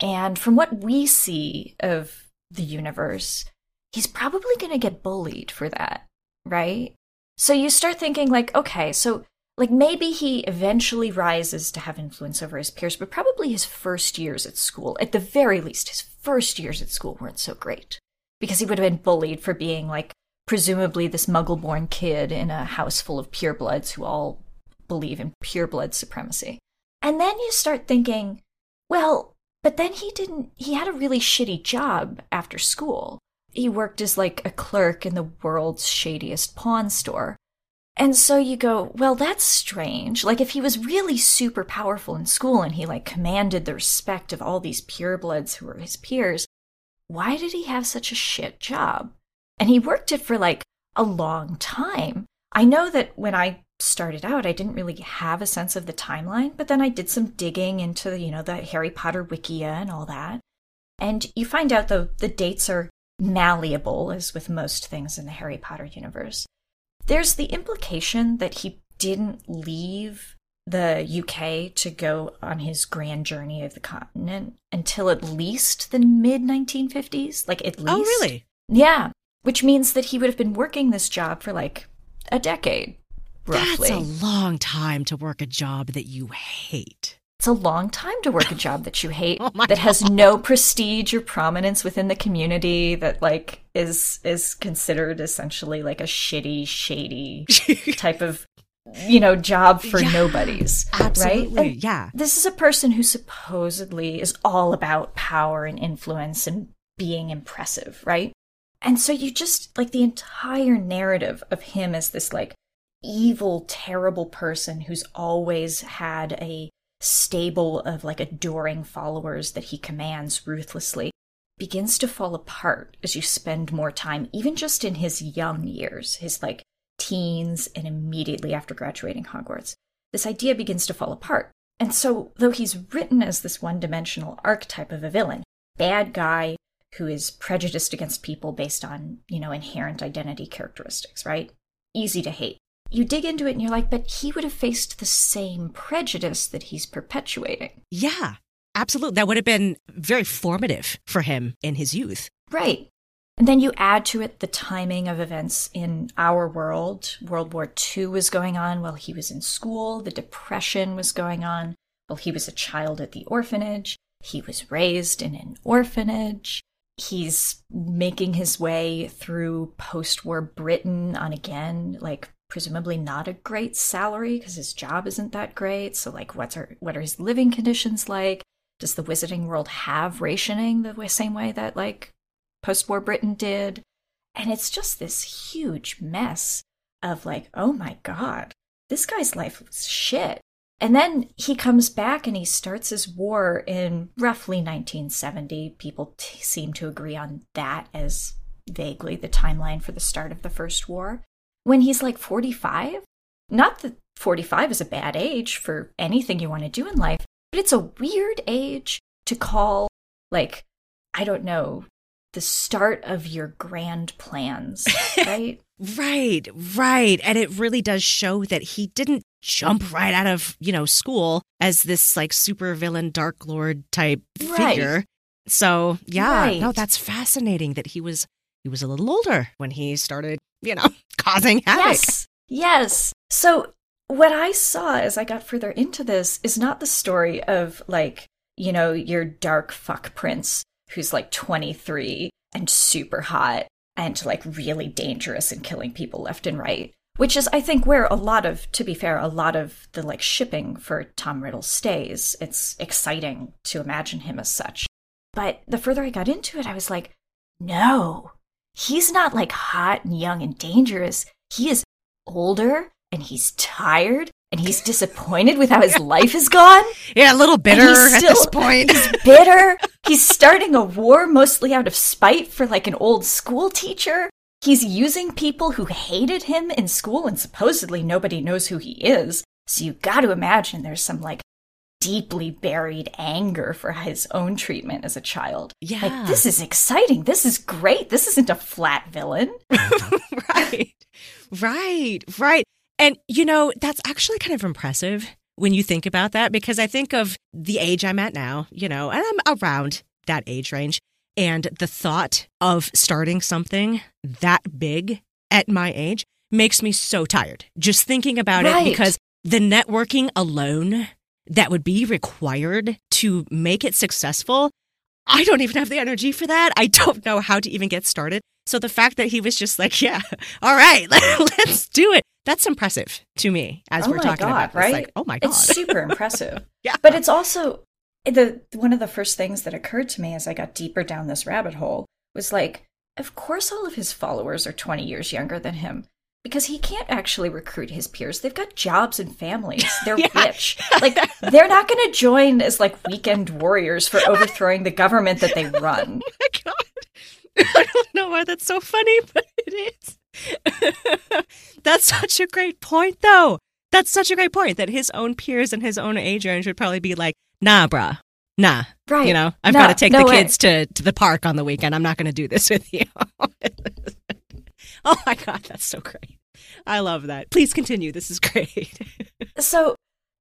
And from what we see of the universe, he's probably going to get bullied for that, right? So you start thinking, like, okay, so like maybe he eventually rises to have influence over his peers, but probably his first years at school, at the very least, his first years at school weren't so great because he would have been bullied for being like presumably this muggle born kid in a house full of purebloods who all believe in pureblood supremacy. And then you start thinking, well, but then he didn't, he had a really shitty job after school. He worked as like a clerk in the world's shadiest pawn store. And so you go, well, that's strange. Like, if he was really super powerful in school and he, like, commanded the respect of all these purebloods who were his peers, why did he have such a shit job? And he worked it for, like, a long time. I know that when I started out, I didn't really have a sense of the timeline, but then I did some digging into, you know, the Harry Potter Wikia and all that. And you find out, though, the dates are malleable, as with most things in the Harry Potter universe. There's the implication that he didn't leave the UK to go on his grand journey of the continent until at least the mid 1950s. Like, at oh, least. Oh, really? Yeah. Which means that he would have been working this job for like a decade, roughly. That's a long time to work a job that you hate. It's a long time to work a job that you hate, oh that has no prestige or prominence within the community, that like is is considered essentially like a shitty, shady type of you know job for yeah, nobodies. Absolutely, right? And yeah. This is a person who supposedly is all about power and influence and being impressive, right? And so you just like the entire narrative of him as this like evil, terrible person who's always had a stable of like adoring followers that he commands ruthlessly begins to fall apart as you spend more time, even just in his young years, his like teens and immediately after graduating Hogwarts. This idea begins to fall apart. And so, though he's written as this one dimensional archetype of a villain, bad guy who is prejudiced against people based on, you know, inherent identity characteristics, right? Easy to hate you dig into it and you're like, but he would have faced the same prejudice that he's perpetuating. Yeah, absolutely. That would have been very formative for him in his youth. Right. And then you add to it the timing of events in our world. World War II was going on while he was in school, the Depression was going on while he was a child at the orphanage. He was raised in an orphanage. He's making his way through post war Britain on again, like presumably not a great salary because his job isn't that great. So like what's our, what are his living conditions like? Does the wizarding world have rationing the way, same way that like post-war Britain did? And it's just this huge mess of like, oh my god, this guy's life was shit. And then he comes back and he starts his war in roughly 1970. People t- seem to agree on that as vaguely the timeline for the start of the First War when he's like 45. Not that 45 is a bad age for anything you want to do in life, but it's a weird age to call, like, I don't know, the start of your grand plans, right? right, right. And it really does show that he didn't jump right out of, you know, school as this like super villain dark lord type right. figure. So, yeah, right. no, that's fascinating that he was he was a little older when he started you know, causing havoc. Yes. Yes. So what I saw as I got further into this is not the story of like, you know, your dark fuck prince who's like 23 and super hot and like really dangerous and killing people left and right. Which is, I think, where a lot of, to be fair, a lot of the like shipping for Tom Riddle stays. It's exciting to imagine him as such. But the further I got into it, I was like, no, he's not like hot and young and dangerous. He is older and he's tired and he's disappointed with how his life is gone. Yeah, a little bitter at this point. He's bitter. he's starting a war mostly out of spite for like an old school teacher. He's using people who hated him in school and supposedly nobody knows who he is. So you got to imagine there's some like deeply buried anger for his own treatment as a child. Yeah. Like, this is exciting. This is great. This isn't a flat villain. right. Right. Right. And, you know, that's actually kind of impressive when you think about that because I think of the age I'm at now, you know, and I'm around that age range. And the thought of starting something that big at my age makes me so tired just thinking about Right. it because the networking alone that would be required to make it successful, I don't even have the energy for that. I don't know how to even get started. So the fact that he was just like, yeah, all right, let's do it. That's impressive to me as Oh we're talking God, about this. right? Like, oh my God. It's super impressive. Yeah. But it's also the one of the first things that occurred to me as I got deeper down this rabbit hole was like, of course all of his followers are 20 years younger than him because he can't actually recruit his peers. They've got jobs and families. They're Yeah. rich. Like they're not going to join as like weekend warriors for overthrowing the government that they oh run. Oh my God. I don't know why that's so funny, but it is. that's such a great point, though. That's such a great point that his own peers and his own age range would probably be like, nah, bruh. Nah. Right. You know, I've No, got to take no the way. kids to, to the park on the weekend. I'm not going to do this with you. oh my God, that's so great. I love that. Please continue. This is great. so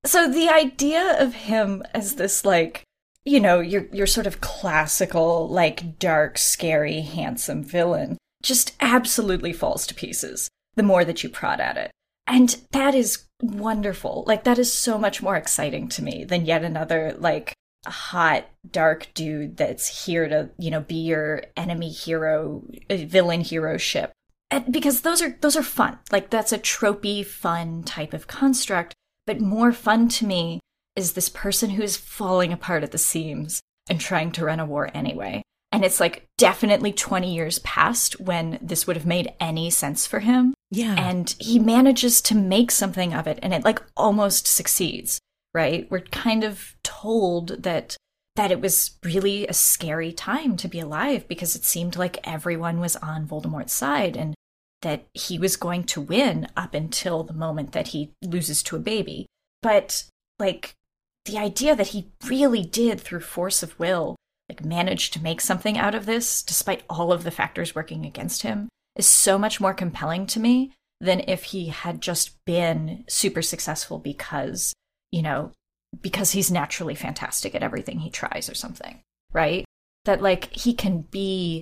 so the idea of him as this like you know your your sort of classical like dark scary handsome villain just absolutely falls to pieces the more that you prod at it and that is wonderful. Like that is so much more exciting to me than yet another like hot dark dude that's here to you know be your enemy hero uh, villain hero ship. And because those are those are fun. Like that's a tropey fun type of construct. But more fun to me is this person who is falling apart at the seams and trying to run a war anyway. And it's like definitely 20 years past when this would have made any sense for him yeah. and he manages to make something of it and it like almost succeeds right we're kind of told that that it was really a scary time to be alive because it seemed like everyone was on Voldemort's side and that he was going to win up until the moment that he loses to a baby but like the idea that he really did through force of will like manage to make something out of this despite all of the factors working against him is so much more compelling to me than if he had just been super successful because, you know, because he's naturally fantastic at everything he tries or something, right? That like he can be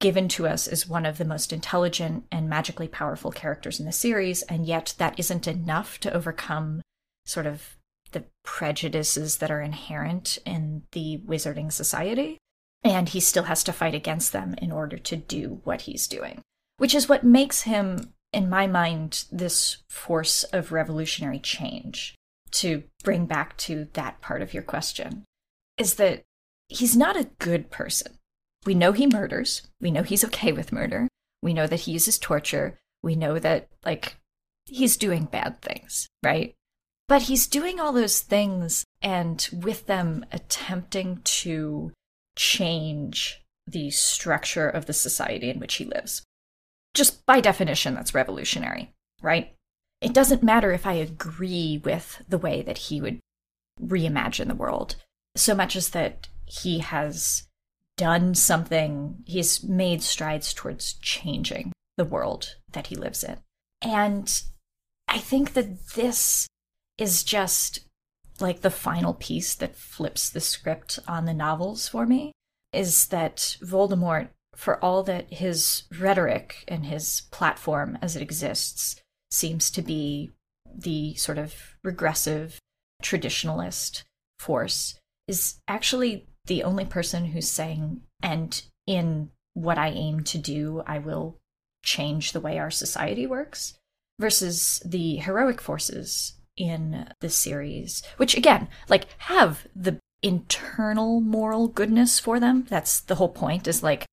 given to us as one of the most intelligent and magically powerful characters in the series, and yet that isn't enough to overcome sort of the prejudices that are inherent in the wizarding society. And he still has to fight against them in order to do what he's doing, which is what makes him, in my mind, this force of revolutionary change. To bring back to that part of your question, is that he's not a good person. We know he murders. We know he's okay with murder. We know that he uses torture. We know that, like, he's doing bad things, right? But he's doing all those things and with them attempting to change the structure of the society in which he lives. Just by definition, that's revolutionary, right? It doesn't matter if I agree with the way that he would reimagine the world, so much as that he has done something, he's made strides towards changing the world that he lives in. And I think that this is just like the final piece that flips the script on the novels for me is that Voldemort, for all that his rhetoric and his platform as it exists seems to be the sort of regressive traditionalist force, is actually the only person who's saying, and in what I aim to do, I will change the way our society works, versus the heroic forces in the series, which again, like, have the internal moral goodness for them. That's the whole point, is like,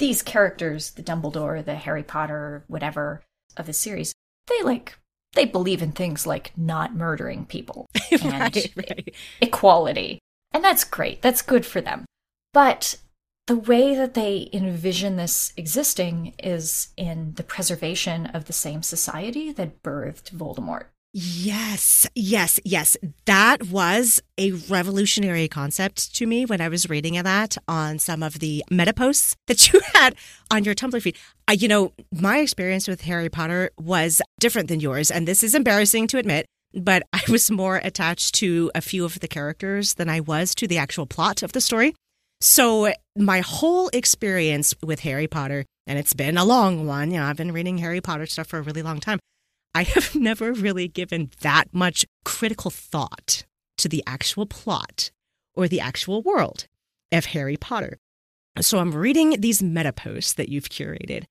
these characters, the Dumbledore, the Harry Potter, whatever of the series, they like they believe in things like not murdering people and right, right. equality. And that's great. That's good for them. But the way that they envision this existing is in the preservation of the same society that birthed Voldemort. Yes, yes, yes. That was a revolutionary concept to me when I was reading that on some of the meta posts that you had on your Tumblr feed. I, you know, my experience with Harry Potter was different than yours, and this is embarrassing to admit, but I was more attached to a few of the characters than I was to the actual plot of the story. So my whole experience with Harry Potter, and it's been a long one, you know, I've been reading Harry Potter stuff for a really long time. I have never really given that much critical thought to the actual plot or the actual world of Harry Potter. So I'm reading these meta posts that you've curated,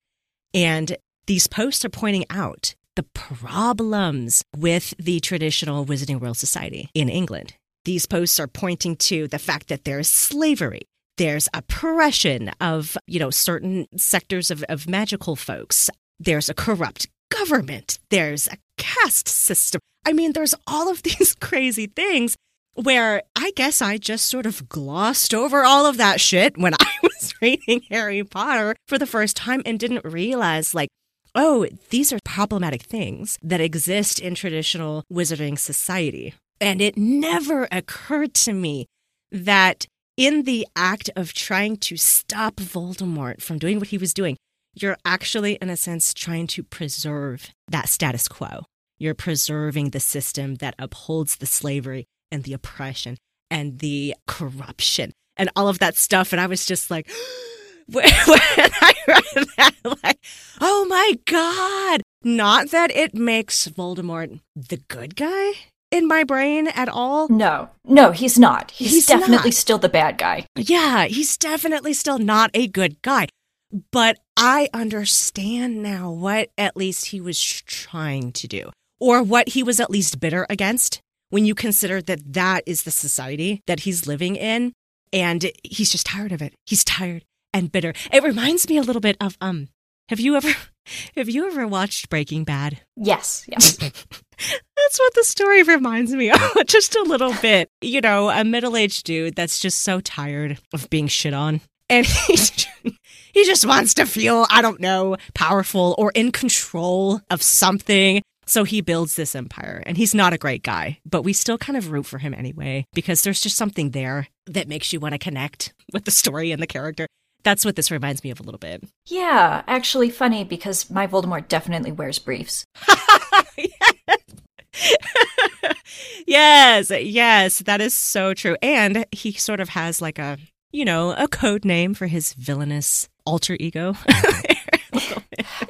and these posts are pointing out the problems with the traditional Wizarding World Society in England. These posts are pointing to the fact that there's slavery, there's oppression of, you know, certain sectors of, of magical folks. There's a corrupt government, there's a caste system. I mean, there's all of these crazy things where I guess I just sort of glossed over all of that shit when I was reading Harry Potter for the first time and didn't realize, like, oh, these are problematic things that exist in traditional wizarding society. And it never occurred to me that in the act of trying to stop Voldemort from doing what he was doing, you're actually, in a sense, trying to preserve that status quo. You're preserving the system that upholds the slavery and the oppression and the corruption and all of that stuff. And I was just like, when I read that, like, oh my God. Not that it makes Voldemort the good guy in my brain at all. No, no, he's not. He's, He's definitely not. still the bad guy. Yeah, he's definitely still not a good guy. But I understand now what at least he was trying to do, or what he was at least bitter against when you consider that that is the society that he's living in. And he's just tired of it. He's tired and bitter. It reminds me a little bit of, um, have you ever, have you ever watched Breaking Bad? Yes, yes. That's what the story reminds me of, just a little bit. You know, a middle aged dude that's just so tired of being shit on. And he, he just wants to feel, I don't know, powerful or in control of something. So he builds this empire. And he's not a great guy, but we still kind of root for him anyway, because there's just something there that makes you want to connect with the story and the character. That's what this reminds me of a little bit. yeah, actually funny because my Voldemort definitely wears briefs. yes, yes, that is so true. And he sort of has like a, you know, a code name for his villainous alter ego.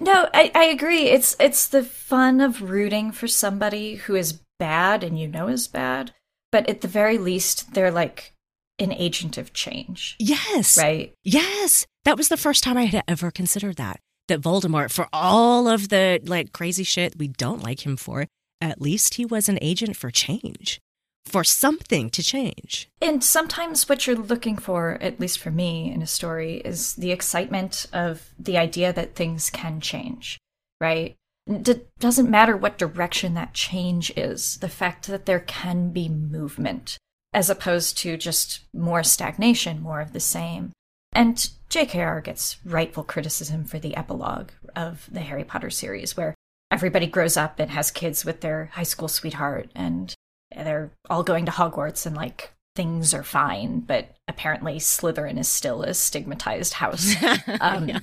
No, I, I agree. It's it's the fun of rooting for somebody who is bad and you know is bad, but at the very least they're like an agent of change, yes. right? Yes. That was the first time I had ever considered that. That Voldemort, for all of the like crazy shit we don't like him for, at least he was an agent for change. For something to change. And sometimes what you're looking for, at least for me in a story, is the excitement of the idea that things can change, right? It doesn't matter what direction that change is, the fact that there can be movement, as opposed to just more stagnation, more of the same. And JKR gets rightful criticism for the epilogue of the Harry Potter series, where everybody grows up and has kids with their high school sweetheart, and they're all going to Hogwarts, and like things are fine, but apparently Slytherin is still a stigmatized house. Um, Yeah.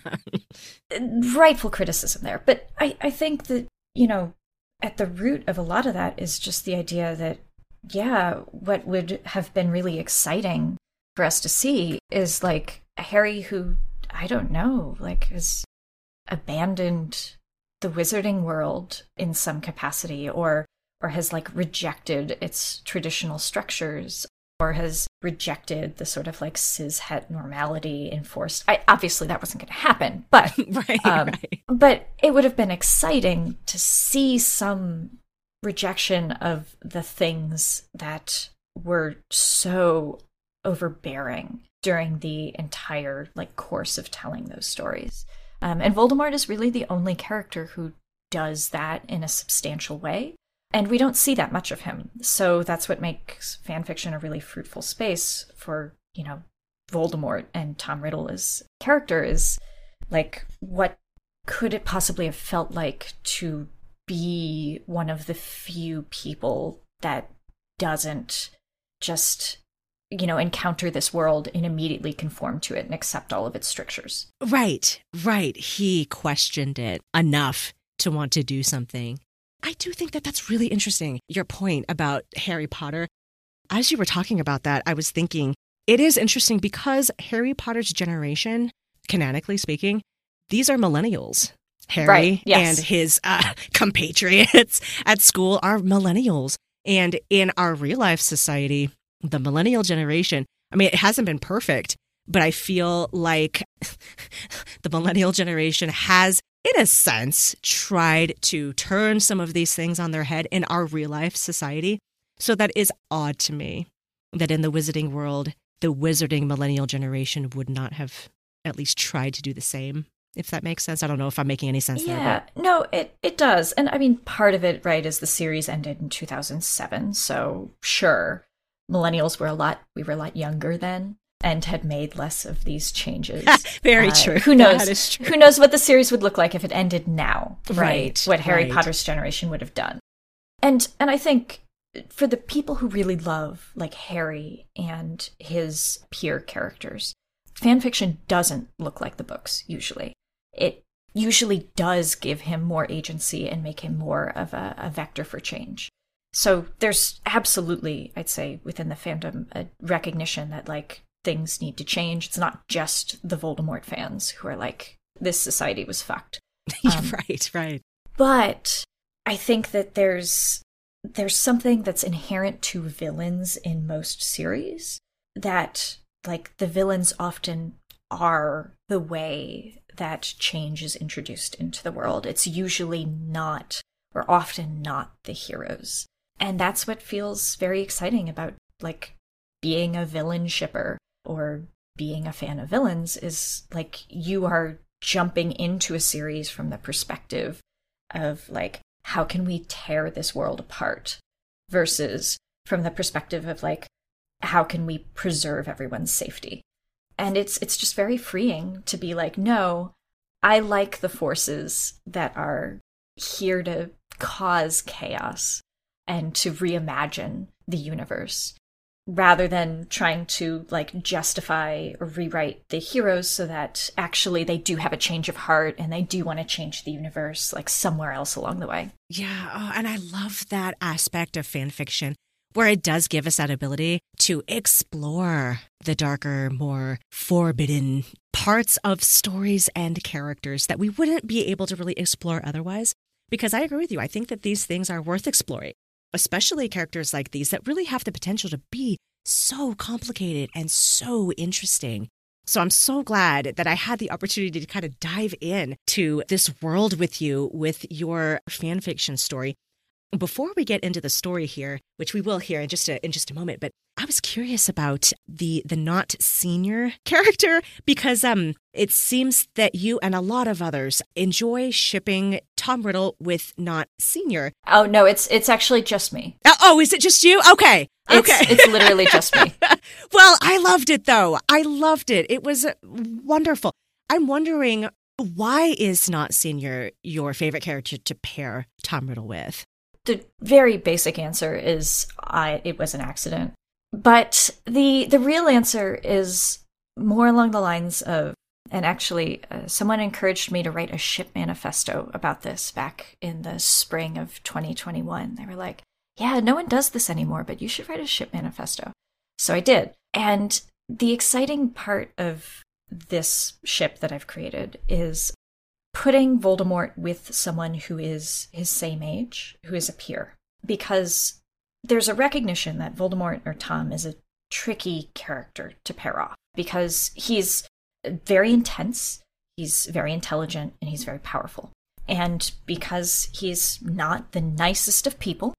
rightful criticism there. But I, I think that, you know, at the root of a lot of that is just the idea that, yeah, what would have been really exciting for us to see is like a Harry who, I don't know, like has abandoned the wizarding world in some capacity or or has like rejected its traditional structures or has rejected the sort of like cis het normality enforced. I, obviously, that wasn't going to happen, but right, um, right. but it would have been exciting to see some rejection of the things that were so overbearing during the entire like course of telling those stories. Um, and Voldemort is really the only character who does that in a substantial way. And we don't see that much of him. So that's what makes fan fiction a really fruitful space for, you know, Voldemort and Tom Riddle as character is like what could it possibly have felt like to be one of the few people that doesn't just you know encounter this world and immediately conform to it and accept all of its strictures? Right right. He questioned it enough to want to do something i do think that that's really interesting your point about harry potter as you were talking about that i was thinking it is interesting because harry potter's generation canonically speaking these are millennials Harry right, yes. and his uh, compatriots at school are millennials. And in our real life society, the millennial generation, I mean, it hasn't been perfect, but I feel like the millennial generation has, in a sense, tried to turn some of these things on their head in our real life society. So that is odd to me that in the wizarding world, the wizarding millennial generation would not have at least tried to do the same if that makes sense. I don't know if I'm making any sense yeah, there. But... No, it, it does. And I mean, part of it, right, is the series ended in 2007. So sure, millennials were a lot, we were a lot younger then and had made less of these changes. Very uh, true. Who knows? True. Who knows what the series would look like if it ended now, right? right what Harry right. Potter's generation would have done. And and I think for the people who really love like Harry and his peer characters, fan fiction doesn't look like the books usually it usually does give him more agency and make him more of a, a vector for change. So there's absolutely, I'd say, within the fandom, a recognition that like things need to change. It's not just the Voldemort fans who are like, this society was fucked. Um, right, right. But I think that there's there's something that's inherent to villains in most series that like the villains often are the way that change is introduced into the world. It's usually not, or often not, the heroes. And that's what feels very exciting about, like, being a villain shipper or being a fan of villains is like you are jumping into a series from the perspective of, like, how can we tear this world apart versus from the perspective of, like, how can we preserve everyone's safety? and it's it's just very freeing to be like no i like the forces that are here to cause chaos and to reimagine the universe rather than trying to like justify or rewrite the heroes so that actually they do have a change of heart and they do want to change the universe like somewhere else along the way. Yeah, oh, and I love that aspect of fan fiction where it does give us that ability to explore the darker, more forbidden parts of stories and characters that we wouldn't be able to really explore otherwise. Because I agree with you, I think that these things are worth exploring, especially characters like these that really have the potential to be so complicated and so interesting. So I'm so glad that I had the opportunity to kind of dive in to this world with you with your fan fiction story. Before we get into the story here, which we will hear in just a, in just a moment, but I was curious about the the Nott senior character because um it seems that you and a lot of others enjoy shipping Tom Riddle with Nott senior. Oh no, it's it's actually just me. Uh, oh, is it just you? Okay. Okay. It's, it's literally just me. well, I loved it though. I loved it. It was wonderful. I'm wondering why is Nott senior your favorite character to pair Tom Riddle with? The very basic answer is I it was an accident. But the the real answer is more along the lines of and actually uh, someone encouraged me to write a ship manifesto about this back in the spring of 2021. They were like, "Yeah, no one does this anymore, but you should write a ship manifesto." So I did. And the exciting part of this ship that I've created is putting Voldemort with someone who is his same age, who is a peer, because there's a recognition that Voldemort or Tom is a tricky character to pair off because he's very intense, he's very intelligent, and he's very powerful. And because he's not the nicest of people,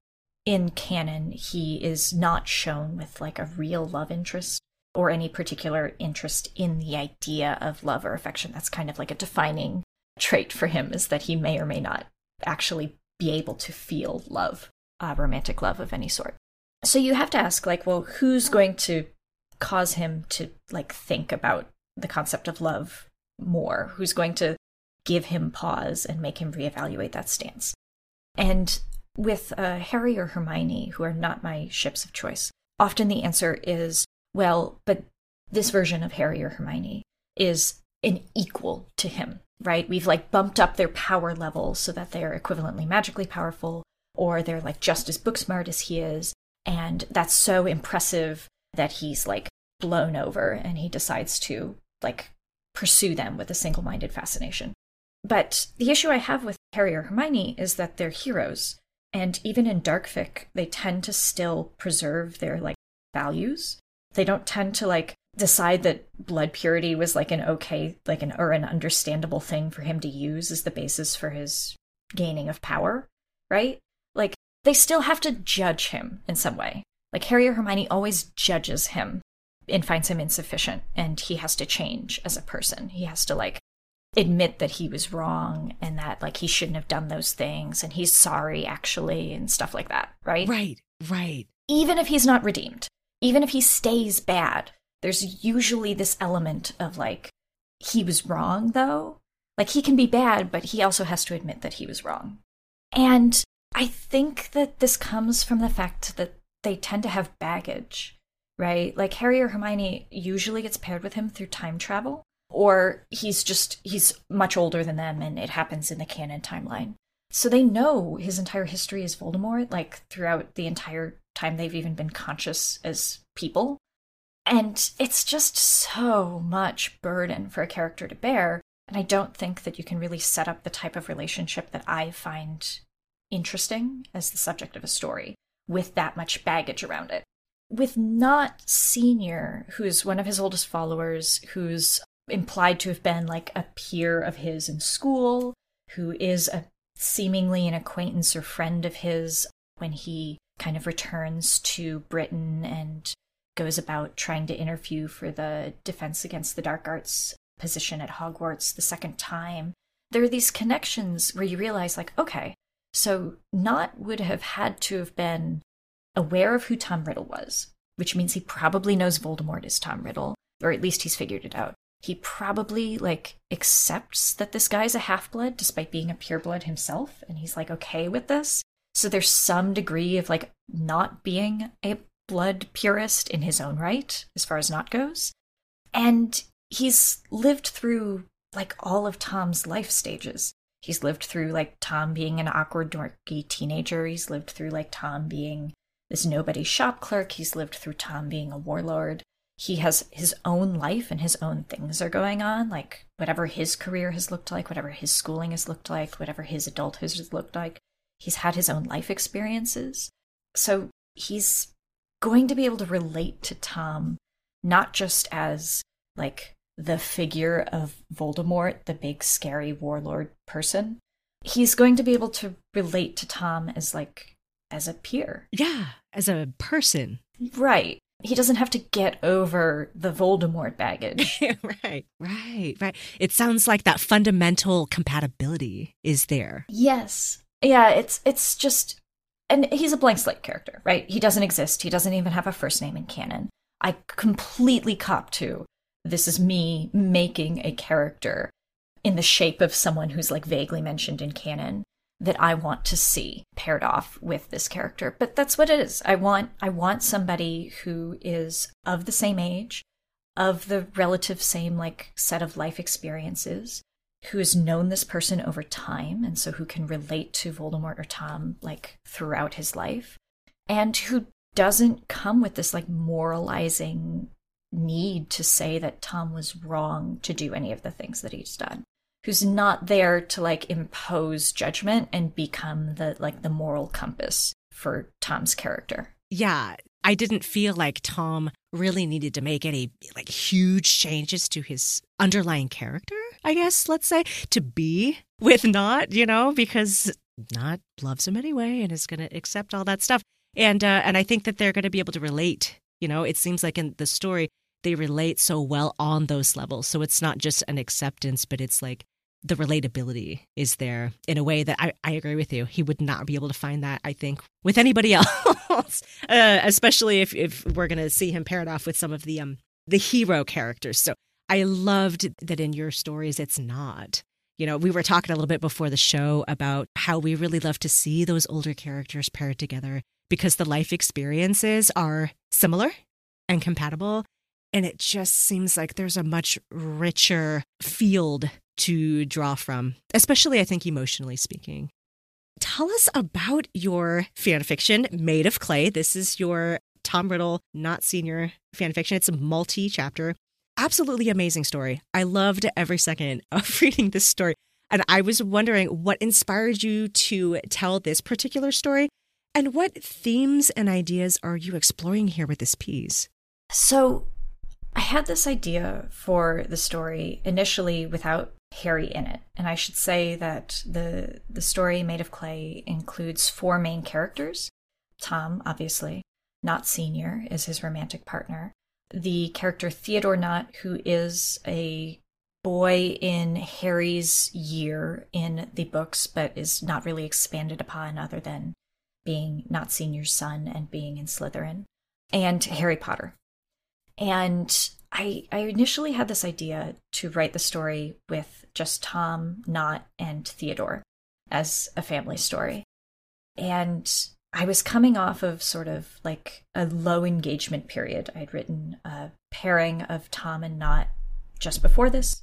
in canon, he is not shown with like a real love interest or any particular interest in the idea of love or affection. That's kind of like a defining trait for him is that he may or may not actually be able to feel love, uh, romantic love of any sort. So you have to ask, like, well, who's going to cause him to like think about the concept of love more? Who's going to give him pause and make him reevaluate that stance? And with uh, Harry or Hermione, who are not my ships of choice, often the answer is, well, but this version of Harry or Hermione is an equal to him, right? We've like bumped up their power level so that they're equivalently magically powerful, or they're like just as book smart as he is. And that's so impressive that he's like blown over and he decides to like pursue them with a single minded fascination. But the issue I have with Harry or Hermione is that they're heroes. And even in Darkfic, they tend to still preserve their like values. They don't tend to like decide that blood purity was like an okay, like an or an understandable thing for him to use as the basis for his gaining of power, right? Like they still have to judge him in some way. Like Harry or Hermione always judges him and finds him insufficient and he has to change as a person. He has to like admit that he was wrong and that like he shouldn't have done those things and he's sorry actually and stuff like that, right? Right, right. Even if he's not redeemed, even if he stays bad, there's usually this element of like he was wrong though. Like he can be bad, but he also has to admit that he was wrong. And I think that this comes from the fact that they tend to have baggage, right? Like Harry or Hermione usually gets paired with him through time travel or he's just he's much older than them and it happens in the canon timeline so they know his entire history is voldemort like throughout the entire time they've even been conscious as people and it's just so much burden for a character to bear and i don't think that you can really set up the type of relationship that i find interesting as the subject of a story with that much baggage around it. With Nott Senior, who's one of his oldest followers, who's implied to have been like a peer of his in school, who is a seemingly an acquaintance or friend of his when he kind of returns to Britain and goes about trying to interview for the Defense Against the Dark Arts position at Hogwarts the second time. There are these connections where you realize, like, okay, so Nott would have had to have been aware of who Tom Riddle was, which means he probably knows Voldemort is Tom Riddle, or at least he's figured it out he probably like accepts that this guy's a half-blood despite being a pure blood himself and he's like okay with this so there's some degree of like not being a blood purist in his own right as far as not goes. And he's lived through like all of tom's life stages. He's lived through like tom being an awkward dorky teenager. He's lived through like tom being this nobody shop clerk. He's lived through tom being a warlord. He has his own life and his own things are going on like whatever his career has looked like whatever his schooling has looked like whatever his adulthood has looked like. He's had his own life experiences. So he's going to be able to relate to tom not just as like the figure of voldemort the big scary warlord person he's going to be able to relate to tom as like as a peer yeah as a person right he doesn't have to get over the Voldemort baggage. right, right, right. It sounds like that fundamental compatibility is there. Yes. Yeah, it's it's just and he's a blank slate character, right? He doesn't exist. He doesn't even have a first name in canon. I completely cop to this is me making a character in the shape of someone who's like vaguely mentioned in canon that I want to see paired off with this character. But that's what it is. I want I want somebody who is of the same age, of the relative same like set of life experiences, who has known this person over time and so who can relate to Voldemort or Tom like throughout his life and who doesn't come with this like moralizing need to say that Tom was wrong to do any of the things that he's done who's not there to like impose judgment and become the like the moral compass for Tom's character. Yeah, I didn't feel like Tom really needed to make any like huge changes to his underlying character, I guess, let's say, to be with Nott, you know, because Nott loves him anyway and is going to accept all that stuff. And uh, and I think that they're going to be able to relate, you know, it seems like in the story they relate so well on those levels. So it's not just an acceptance, but it's like the relatability is there in a way that I, I agree with you. He would not be able to find that, I think, with anybody else, uh, especially if, if we're going to see him paired off with some of the um the hero characters. So I loved that in your stories, it's not. You know, we were talking a little bit before the show about how we really love to see those older characters paired together because the life experiences are similar and compatible. And it just seems like there's a much richer field to draw from, especially, I think, emotionally speaking. Tell us about your fan fiction, Made of Clay. This is your Tom Riddle, Nott senior fan fiction. It's a multi chapter, absolutely amazing story. I loved every second of reading this story. And I was wondering what inspired you to tell this particular story and what themes and ideas are you exploring here with this piece? So, I had this idea for the story initially without Harry in it. And I should say that the the story Made of Clay includes four main characters. Tom, obviously, Nott Senior is his romantic partner. The character Theodore Nott, who is a boy in Harry's year in the books, but is not really expanded upon other than being Nott Senior's son and being in Slytherin, and Harry Potter. And I, I initially had this idea to write the story with just Tom, Nott, and Theodore as a family story. And I was coming off of sort of like a low engagement period. I'd written a pairing of Tom and Nott just before this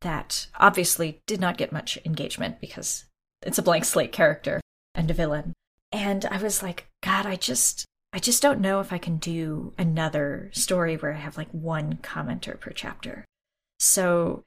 that obviously did not get much engagement because it's a blank slate character and a villain. And I was like, God, I just I just don't know if I can do another story where I have like one commenter per chapter. So,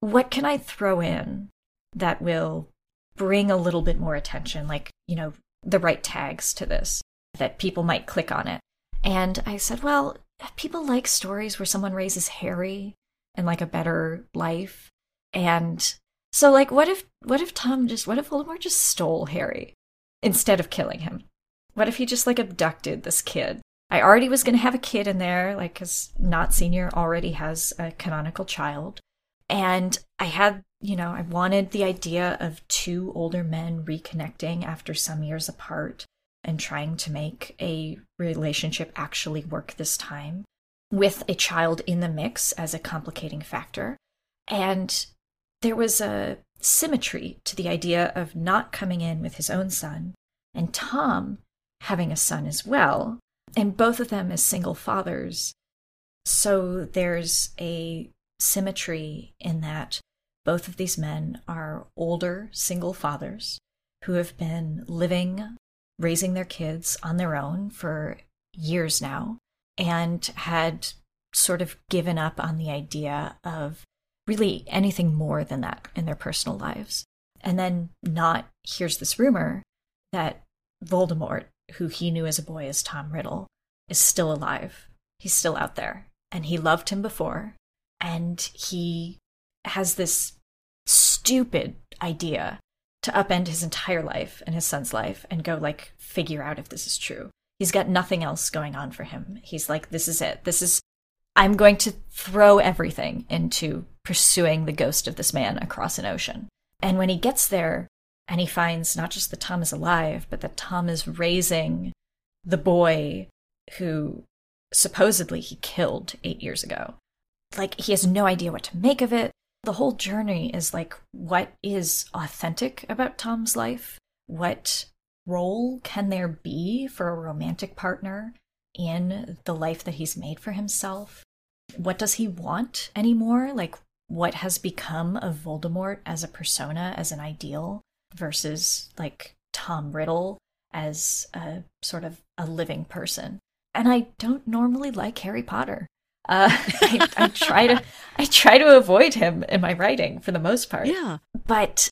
what can I throw in that will bring a little bit more attention, like, you know, the right tags to this, that people might click on it? And I said, well, people like stories where someone raises Harry and like a better life. And so, like, what if, what if Tom just, what if Voldemort just stole Harry instead of killing him? What if he just like abducted this kid? I already was going to have a kid in there, like, because Nott Senior already has a canonical child. And I had, you know, I wanted the idea of two older men reconnecting after some years apart and trying to make a relationship actually work this time with a child in the mix as a complicating factor. And there was a symmetry to the idea of Nott coming in with his own son and Tom having a son as well, and both of them as single fathers. So there's a symmetry in that both of these men are older single fathers who have been living, raising their kids on their own for years now, and had sort of given up on the idea of really anything more than that in their personal lives. And then Nott hears this rumor that Voldemort who he knew as a boy as Tom Riddle, is still alive. He's still out there. And he loved him before. And he has this stupid idea to upend his entire life and his son's life and go, like, figure out if this is true. He's got nothing else going on for him. He's like, this is it. This is, I'm going to throw everything into pursuing the ghost of this man across an ocean. And when he gets there, and he finds not just that Tom is alive, but that Tom is raising the boy who supposedly he killed eight years ago. Like, he has no idea what to make of it. The whole journey is like, what is authentic about Tom's life? What role can there be for a romantic partner in the life that he's made for himself? What does he want anymore? Like, what has become of Voldemort as a persona, as an ideal? versus like Tom Riddle as a sort of a living person. And I don't normally like Harry Potter. Uh, I, I try to I try to avoid him in my writing for the most part. Yeah. But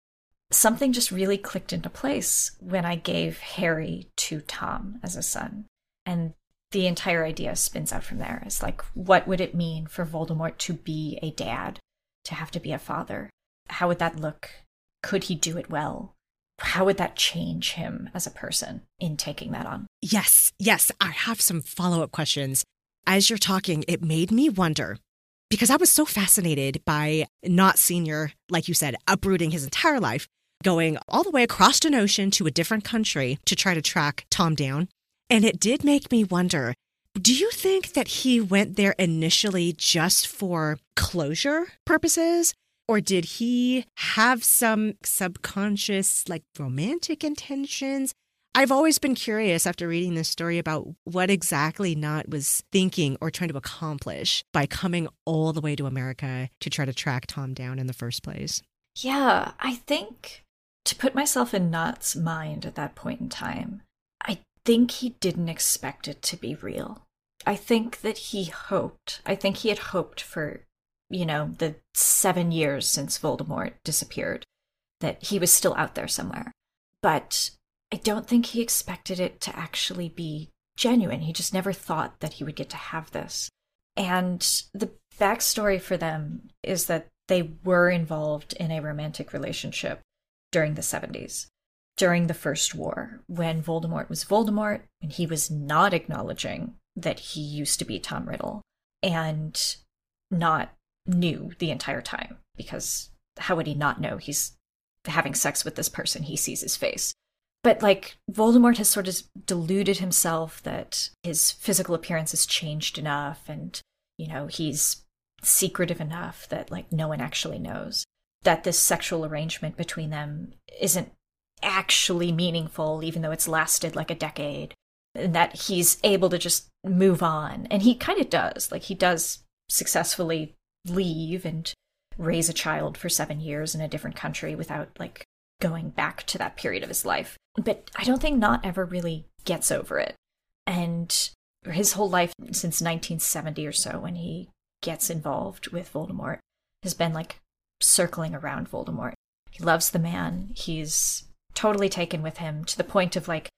something just really clicked into place when I gave Harry to Tom as a son. And the entire idea spins out from there. It's like, what would it mean for Voldemort to be a dad, to have to be a father? How would that look could he do it well? How would that change him as a person in taking that on? Yes, yes. I have some follow up questions. As you're talking, it made me wonder because I was so fascinated by Nott senior, like you said, uprooting his entire life, going all the way across an ocean to a different country to try to track Tom down. And it did make me wonder do you think that he went there initially just for closure purposes? Or did he have some subconscious, like romantic intentions? I've always been curious after reading this story about what exactly Nott was thinking or trying to accomplish by coming all the way to America to try to track Tom down in the first place. Yeah, I think to put myself in Nott's mind at that point in time, I think he didn't expect it to be real. I think that he hoped, I think he had hoped for, you know, the seven years since Voldemort disappeared, that he was still out there somewhere. But I don't think he expected it to actually be genuine. He just never thought that he would get to have this. And the backstory for them is that they were involved in a romantic relationship during the 70s, during the First War, when Voldemort was Voldemort and he was not acknowledging that he used to be Tom Riddle and Nott knew the entire time because how would he not know he's having sex with this person he sees his face but like voldemort has sort of deluded himself that his physical appearance has changed enough and you know he's secretive enough that like no one actually knows that this sexual arrangement between them isn't actually meaningful even though it's lasted like a decade and that he's able to just move on. And he kind of does. Like, he does successfully leave and raise a child for seven years in a different country without, like, going back to that period of his life. But I don't think Nott ever really gets over it. And his whole life since 1970 or so, when he gets involved with Voldemort, has been like circling around Voldemort. He loves the man. He's totally taken with him to the point of like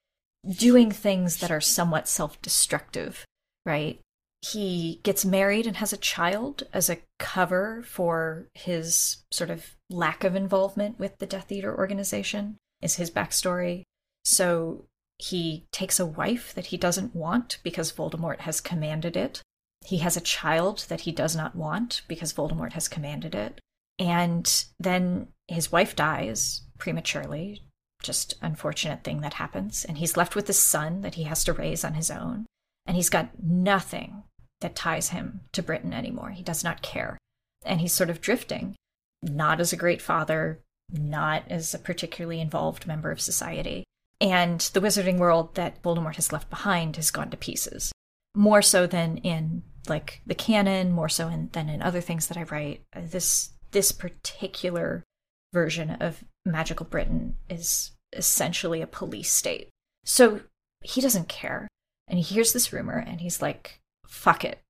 doing things that are somewhat self destructive, right? He gets married and has a child as a cover for his sort of lack of involvement with the Death Eater organization, is his backstory. So he takes a wife that he doesn't want because Voldemort has commanded it. He has a child that he does not want because Voldemort has commanded it. And then his wife dies prematurely just unfortunate thing that happens and he's left with this son that he has to raise on his own and he's got nothing that ties him to Britain anymore. He does not care. And he's sort of drifting, not as a great father, not as a particularly involved member of society. And the wizarding world that Voldemort has left behind has gone to pieces. More so than in like the canon, more so in, than in other things that I write. This this particular version of magical Britain is essentially a police state. So he doesn't care. And he hears this rumor and he's like, fuck it.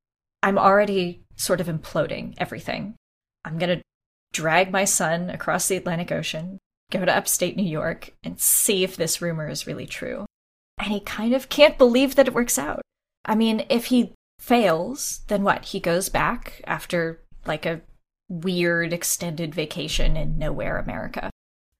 I'm already sort of imploding everything. I'm going to drag my son across the Atlantic Ocean, go to upstate New York, and see if this rumor is really true. And he kind of can't believe that it works out. I mean, if he fails, then what? He goes back after like a weird extended vacation in nowhere America.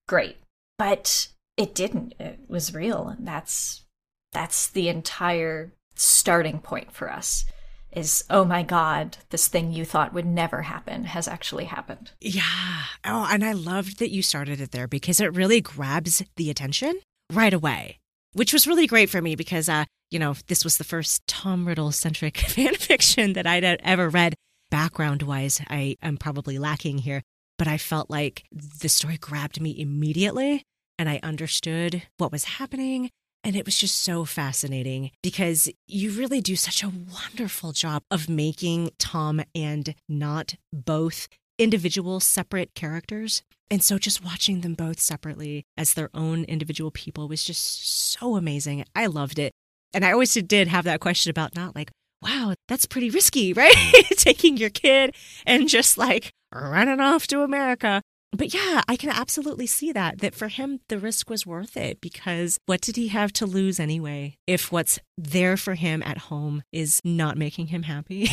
Great. But it didn't. It was real and that's that's the entire starting point for us is oh my god this thing you thought would never happen has actually happened yeah oh and i loved that you started it there because it really grabs the attention right away which was really great for me because uh you know this was the first tom riddle centric fan fiction that i'd ever read background wise, I am probably lacking here, but I felt like the story grabbed me immediately and I understood what was happening. And it was just so fascinating because you really do such a wonderful job of making Tom and Nott both individual separate characters. And so just watching them both separately as their own individual people was just so amazing. I loved it. And I always did have that question about Nott like, wow, that's pretty risky, right? Taking your kid and just like running off to America. But yeah, I can absolutely see that, that for him, the risk was worth it because what did he have to lose anyway? If what's there for him at home is not making him happy,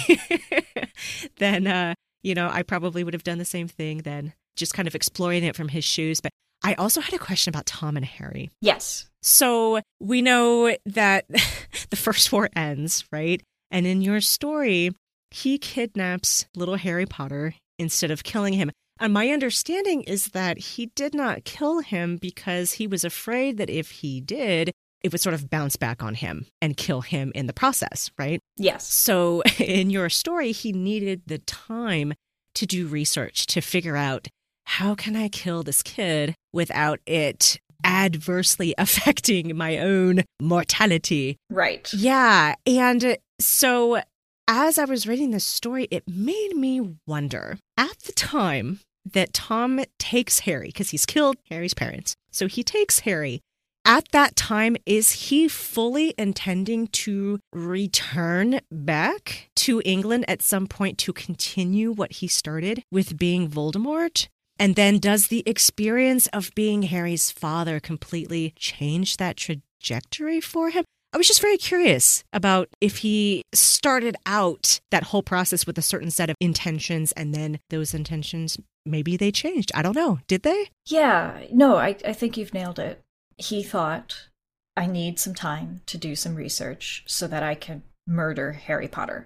then, uh, you know, I probably would have done the same thing then, just kind of exploring it from his shoes. But I also had a question about Tom and Harry. Yes. So we know that the first war ends, right? And in your story, he kidnaps little Harry Potter instead of killing him. And my understanding is that he did not kill him because he was afraid that if he did, it would sort of bounce back on him and kill him in the process, right? Yes. So in your story, he needed the time to do research to figure out how can I kill this kid without it adversely affecting my own mortality. Right. Yeah. And so as I was reading this story, it made me wonder at the time that Tom takes Harry, because he's killed Harry's parents. So he takes Harry. At that time, is he fully intending to return back to England at some point to continue what he started with being Voldemort? And then does the experience of being Harry's father completely change that trajectory for him? I was just very curious about if he started out that whole process with a certain set of intentions and then those intentions maybe they changed. I don't know. Did they? Yeah, no, I, I think you've nailed it. He thought, I need some time to do some research so that I can murder Harry Potter.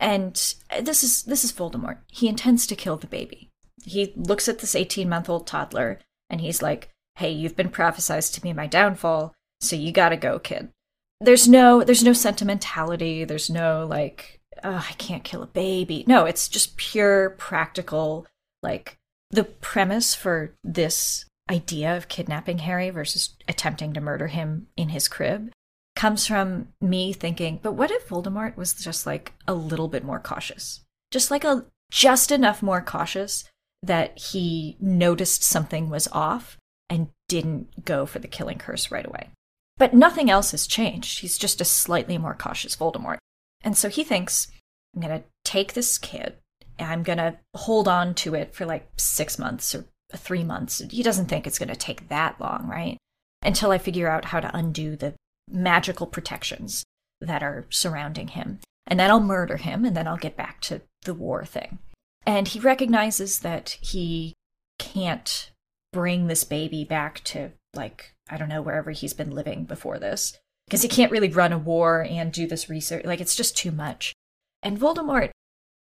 And uh, this is this is Voldemort. He intends to kill the baby. He looks at this 18-month-old toddler and he's like, "Hey, you've been prophesized to be my downfall, so you got to go, kid." there's no there's no sentimentality there's no like oh, i can't kill a baby no it's just pure practical like the premise for this idea of kidnapping harry versus attempting to murder him in his crib comes from me thinking but what if voldemort was just like a little bit more cautious just like a just enough more cautious that he noticed something was off and didn't go for the killing curse right away but nothing else has changed. He's just a slightly more cautious Voldemort. And so he thinks, I'm going to take this kid, I'm going to hold on to it for like six months or three months. He doesn't think it's going to take that long, right? Until I figure out how to undo the magical protections that are surrounding him. And then I'll murder him, and then I'll get back to the war thing. And he recognizes that he can't bring this baby back to like I don't know, wherever he's been living before this. Because he can't really run a war and do this research. Like, it's just too much. And Voldemort,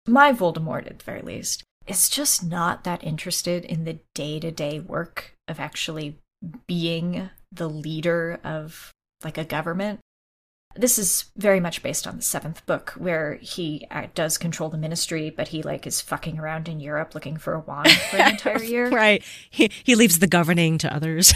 my Voldemort at the very least, is just not that interested in the day to day work of actually being the leader of like a government. This is very much based on the seventh book, where he uh, does control the ministry, but he like is fucking around in Europe looking for a wand for an entire year. right. He he leaves the governing to others.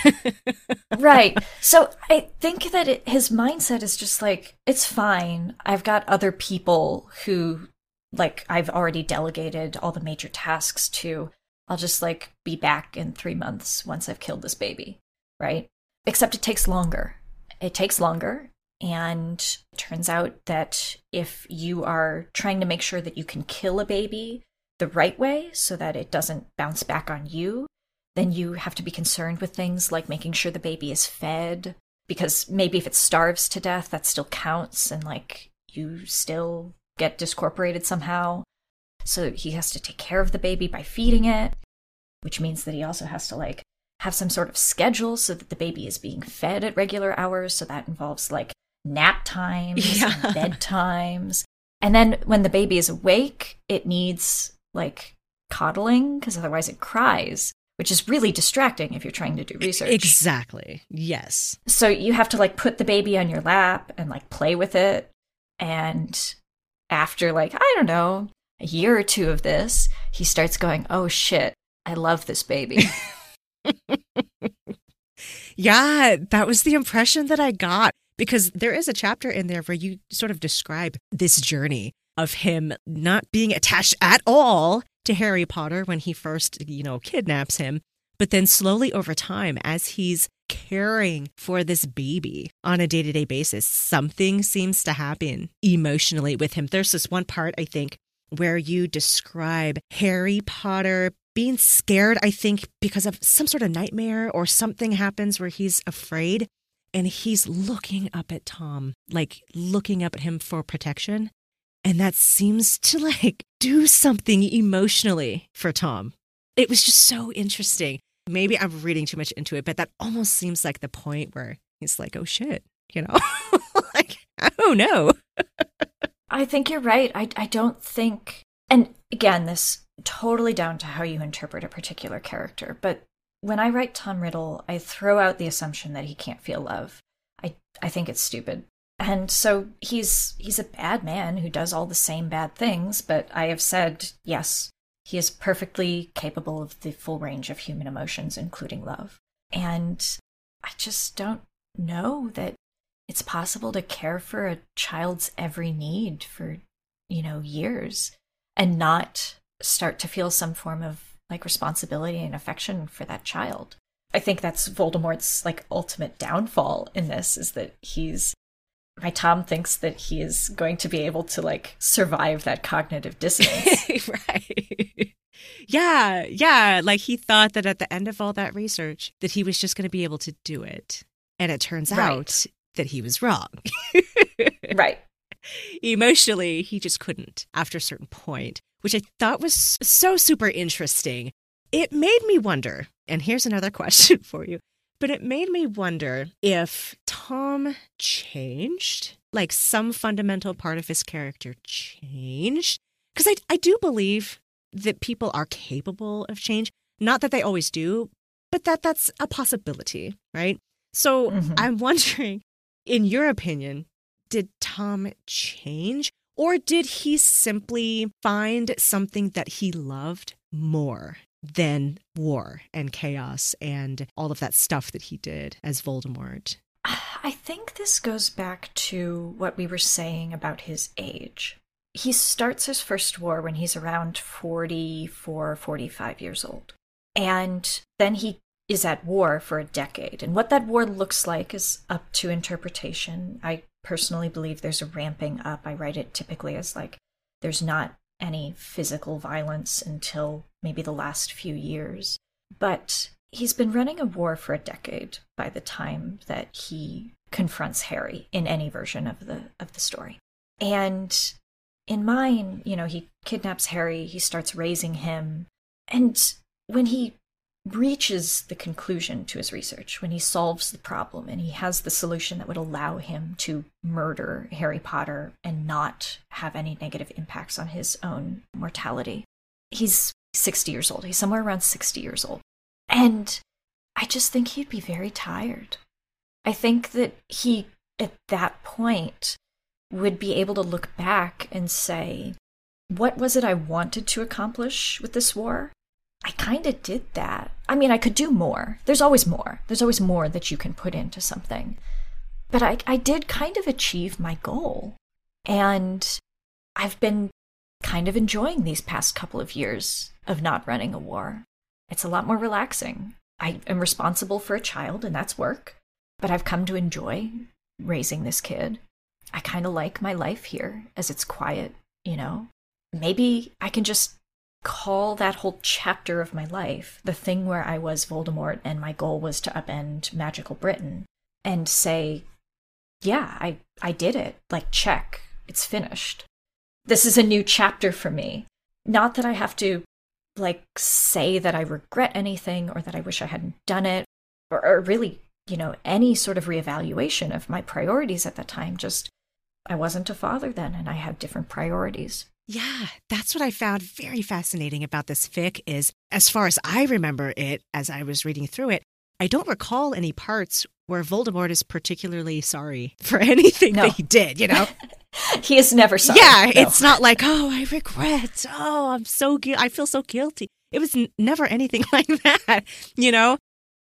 right. So I think that it, his mindset is just like it's fine. I've got other people who like I've already delegated all the major tasks to. I'll just like be back in three months once I've killed this baby. Right. Except it takes longer. It takes longer and it turns out that if you are trying to make sure that you can kill a baby the right way so that it doesn't bounce back on you, then you have to be concerned with things like making sure the baby is fed. Because maybe if it starves to death, that still counts and like you still get discorporated somehow. So he has to take care of the baby by feeding it, which means that he also has to like have some sort of schedule so that the baby is being fed at regular hours. So that involves like nap times, yeah. and bedtimes. And then when the baby is awake, it needs like coddling because otherwise it cries, which is really distracting if you're trying to do research. Exactly. Yes. So you have to like put the baby on your lap and like play with it. And after like, I don't know, a year or two of this, he starts going, oh shit, I love this baby. yeah, that was the impression that I got because there is a chapter in there where you sort of describe this journey of him not being attached at all to Harry Potter when he first, you know, kidnaps him, but then slowly over time, as he's caring for this baby on a day to day basis, something seems to happen emotionally with him. There's this one part, I think, where you describe Harry Potter being scared, I think, because of some sort of nightmare or something happens where he's afraid and he's looking up at Tom, like looking up at him for protection. And that seems to like do something emotionally for Tom. It was just so interesting. Maybe I'm reading too much into it, but that almost seems like the point where he's like, oh shit, you know? like, oh no. I think you're right. I, I don't think, and again, this totally down to how you interpret a particular character, but when I write Tom Riddle, I throw out the assumption that he can't feel love. I, I think it's stupid. And so he's he's a bad man who does all the same bad things, but I have said, yes, he is perfectly capable of the full range of human emotions, including love. And I just don't know that it's possible to care for a child's every need for, you know, years and not start to feel some form of like responsibility and affection for that child. I think that's Voldemort's like ultimate downfall in this is that he's my Tom thinks that he is going to be able to like survive that cognitive dissonance. right. Yeah, yeah, like he thought that at the end of all that research that he was just going to be able to do it. And it turns right. out that he was wrong. right. Emotionally, he just couldn't after a certain point, which I thought was so super interesting. It made me wonder, and here's another question for you. But it made me wonder if Tom changed, like some fundamental part of his character changed. Because I, I do believe that people are capable of change. Not that they always do, but that that's a possibility, right? So mm-hmm. I'm wondering, in your opinion, did Tom change? Or did he simply find something that he loved more than war and chaos and all of that stuff that he did as Voldemort? I think this goes back to what we were saying about his age. He starts his first war when he's around 44, 45 years old. And then he is at war for a decade. And what that war looks like is up to interpretation. I personally believe there's a ramping up. I write it typically as like there's not any physical violence until maybe the last few years. But he's been running a war for a decade by the time that he confronts Harry in any version of the of the story. And in mine, you know, he kidnaps Harry, he starts raising him, and when he reaches the conclusion to his research, when he solves the problem and he has the solution that would allow him to murder Harry Potter and not have any negative impacts on his own mortality. He's 60 years old. He's somewhere around 60 years old. And I just think he'd be very tired. I think that he, at that point, would be able to look back and say, what was it I wanted to accomplish with this war? I kind of did that. I mean, I could do more. There's always more. There's always more that you can put into something. But I, I did kind of achieve my goal. And I've been kind of enjoying these past couple of years of not running a war. It's a lot more relaxing. I am responsible for a child, and that's work. But I've come to enjoy raising this kid. I kind of like my life here as it's quiet, you know? Maybe I can just call that whole chapter of my life, the thing where I was Voldemort and my goal was to upend magical Britain, and say, yeah, I, I did it. Like, check, it's finished. This is a new chapter for me. Not that I have to, like, say that I regret anything or that I wish I hadn't done it, or, or really, you know, any sort of reevaluation of my priorities at that time. Just, I wasn't a father then and I had different priorities. Yeah, that's what I found very fascinating about this fic is as far as I remember it as I was reading through it, I don't recall any parts where Voldemort is particularly sorry for anything no. that he did, you know? he is never sorry. Yeah, no. it's not like, "Oh, I regret. Oh, I'm so gu- I feel so guilty." It was n- never anything like that, you know?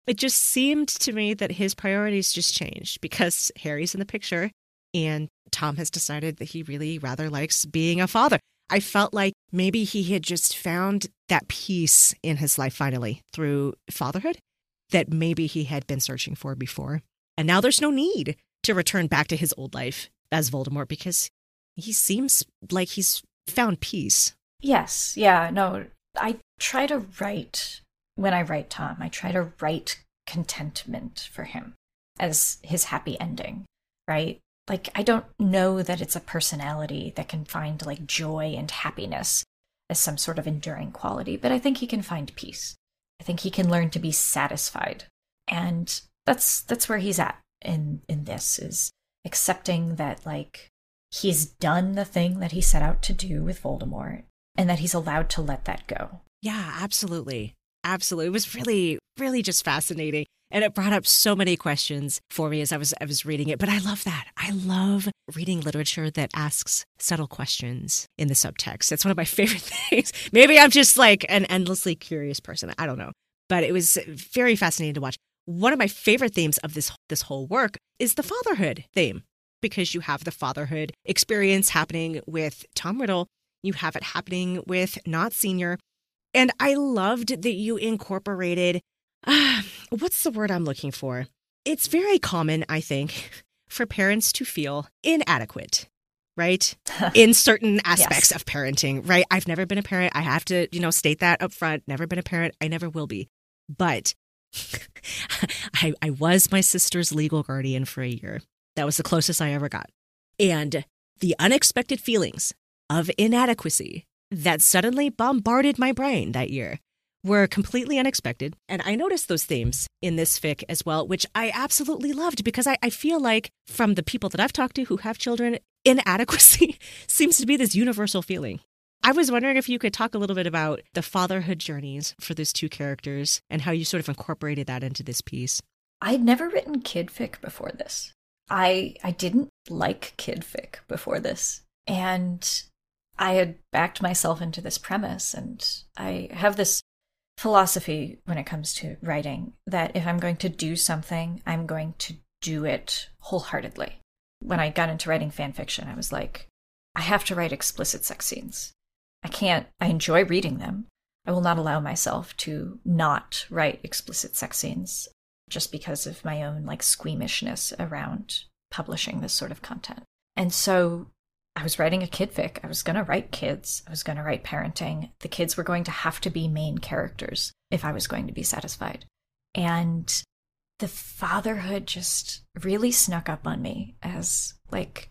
It just seemed to me that his priorities just changed because Harry's in the picture and Tom has decided that he really rather likes being a father. I felt like maybe he had just found that peace in his life finally through fatherhood that maybe he had been searching for before. And now there's no need to return back to his old life as Voldemort because he seems like he's found peace. Yes. Yeah. No, I try to write, when I write Tom, I try to write contentment for him as his happy ending, right? Like I don't know that it's a personality that can find like joy and happiness as some sort of enduring quality, but I think he can find peace. I think he can learn to be satisfied. And that's that's where he's at in in this is accepting that like he's done the thing that he set out to do with Voldemort and that he's allowed to let that go. Yeah, absolutely. Absolutely. It was really, really just fascinating. And it brought up so many questions for me as I was I was reading it. But I love that. I love reading literature that asks subtle questions in the subtext. It's one of my favorite things. Maybe I'm just like an endlessly curious person. I don't know. But it was very fascinating to watch. One of my favorite themes of this this whole work is the fatherhood theme because you have the fatherhood experience happening with Tom Riddle, you have it happening with Nott Senior, and I loved that you incorporated uh, what's the word I'm looking for? It's very common, I think, for parents to feel inadequate, right? In certain aspects yes. of parenting, right? I've never been a parent. I have to, you know, state that up front. Never been a parent. I never will be. But I, I was my sister's legal guardian for a year. That was the closest I ever got. And the unexpected feelings of inadequacy that suddenly bombarded my brain that year were completely unexpected. And I noticed those themes in this fic as well, which I absolutely loved because I, I feel like from the people that I've talked to who have children, inadequacy seems to be this universal feeling. I was wondering if you could talk a little bit about the fatherhood journeys for those two characters and how you sort of incorporated that into this piece. I'd never written kid fic before this. I I didn't like kid fic before this. And I had backed myself into this premise and I have this philosophy when it comes to writing that if I'm going to do something, I'm going to do it wholeheartedly. When I got into writing fan fiction, I was like, I have to write explicit sex scenes. I can't, I enjoy reading them. I will not allow myself to not write explicit sex scenes just because of my own like squeamishness around publishing this sort of content. And so I was writing a kid fic. I was going to write kids. I was going to write parenting. The kids were going to have to be main characters if I was going to be satisfied. And the fatherhood just really snuck up on me as like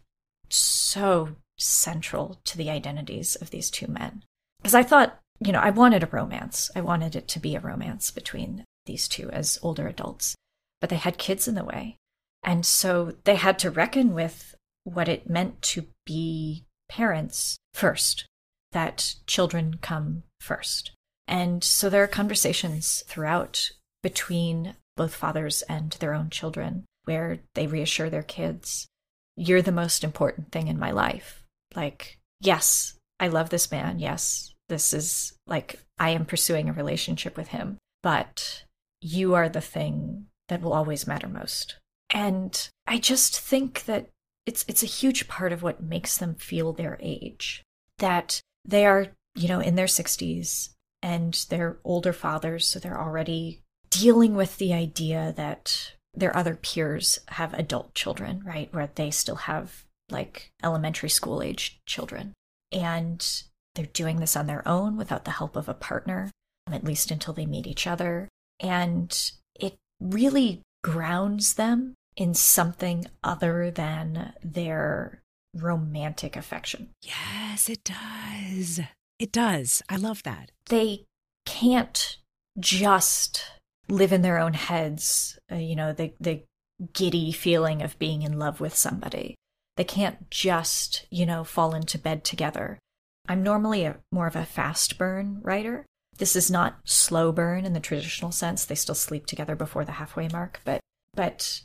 so central to the identities of these two men. Because I thought, you know, I wanted a romance. I wanted it to be a romance between these two as older adults, but they had kids in the way. And so they had to reckon with what it meant to be parents first, that children come first. And so there are conversations throughout between both fathers and their own children where they reassure their kids, You're the most important thing in my life. Like, yes, I love this man. Yes, this is like, I am pursuing a relationship with him, but you are the thing that will always matter most. And I just think that it's it's a huge part of what makes them feel their age that they are you know in their 60s and they're older fathers so they're already dealing with the idea that their other peers have adult children right? Where they still have like elementary school age children. And they're doing this on their own without the help of a partner at least until they meet each other. And it really grounds them in something other than their romantic affection. Yes, it does. It does. I love that. They can't just live in their own heads, uh, you know, the the giddy feeling of being in love with somebody. They can't just, you know, fall into bed together. I'm normally a more of a fast burn writer. This is not slow burn in the traditional sense. They still sleep together before the halfway mark, but but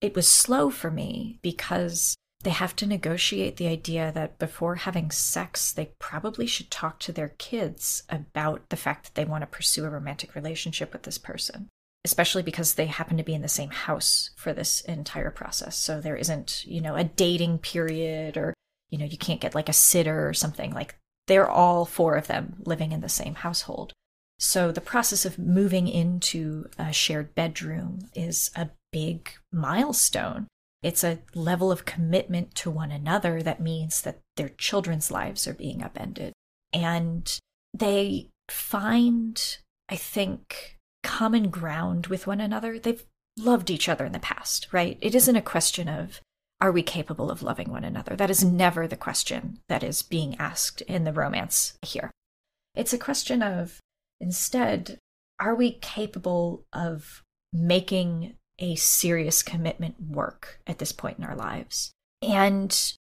it was slow for me because they have to negotiate the idea that before having sex, they probably should talk to their kids about the fact that they want to pursue a romantic relationship with this person, especially because they happen to be in the same house for this entire process. So there isn't, you know, a dating period or, you know, you can't get like a sitter or something. Like they're all four of them living in the same household. So the process of moving into a shared bedroom is a big milestone. It's a level of commitment to one another that means that their children's lives are being upended. And they find, I think, common ground with one another. They've loved each other in the past, right? It isn't a question of, are we capable of loving one another? That is never the question that is being asked in the romance here. It's a question of, instead, are we capable of making a serious commitment work at this point in our lives. And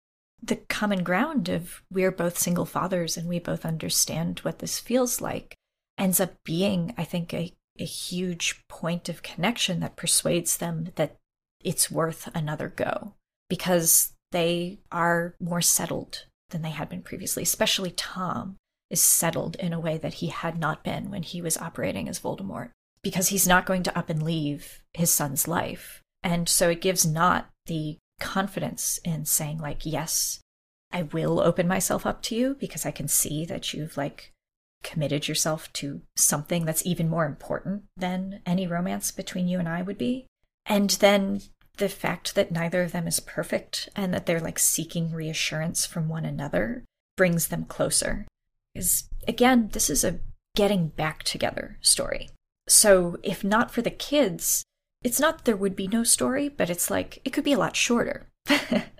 the common ground of we're both single fathers and we both understand what this feels like ends up being, I think, a, a huge point of connection that persuades them that it's worth another go because they are more settled than they had been previously, especially Tom is settled in a way that he had not been when he was operating as Voldemort because he's not going to up and leave his son's life. And so it gives Nott the confidence in saying, like, yes, I will open myself up to you because I can see that you've, like, committed yourself to something that's even more important than any romance between you and I would be. And then the fact that neither of them is perfect and that they're like seeking reassurance from one another brings them closer. Is again, this is a getting back together story. So, if not for the kids, it's not there would be no story, but it's like it could be a lot shorter. right?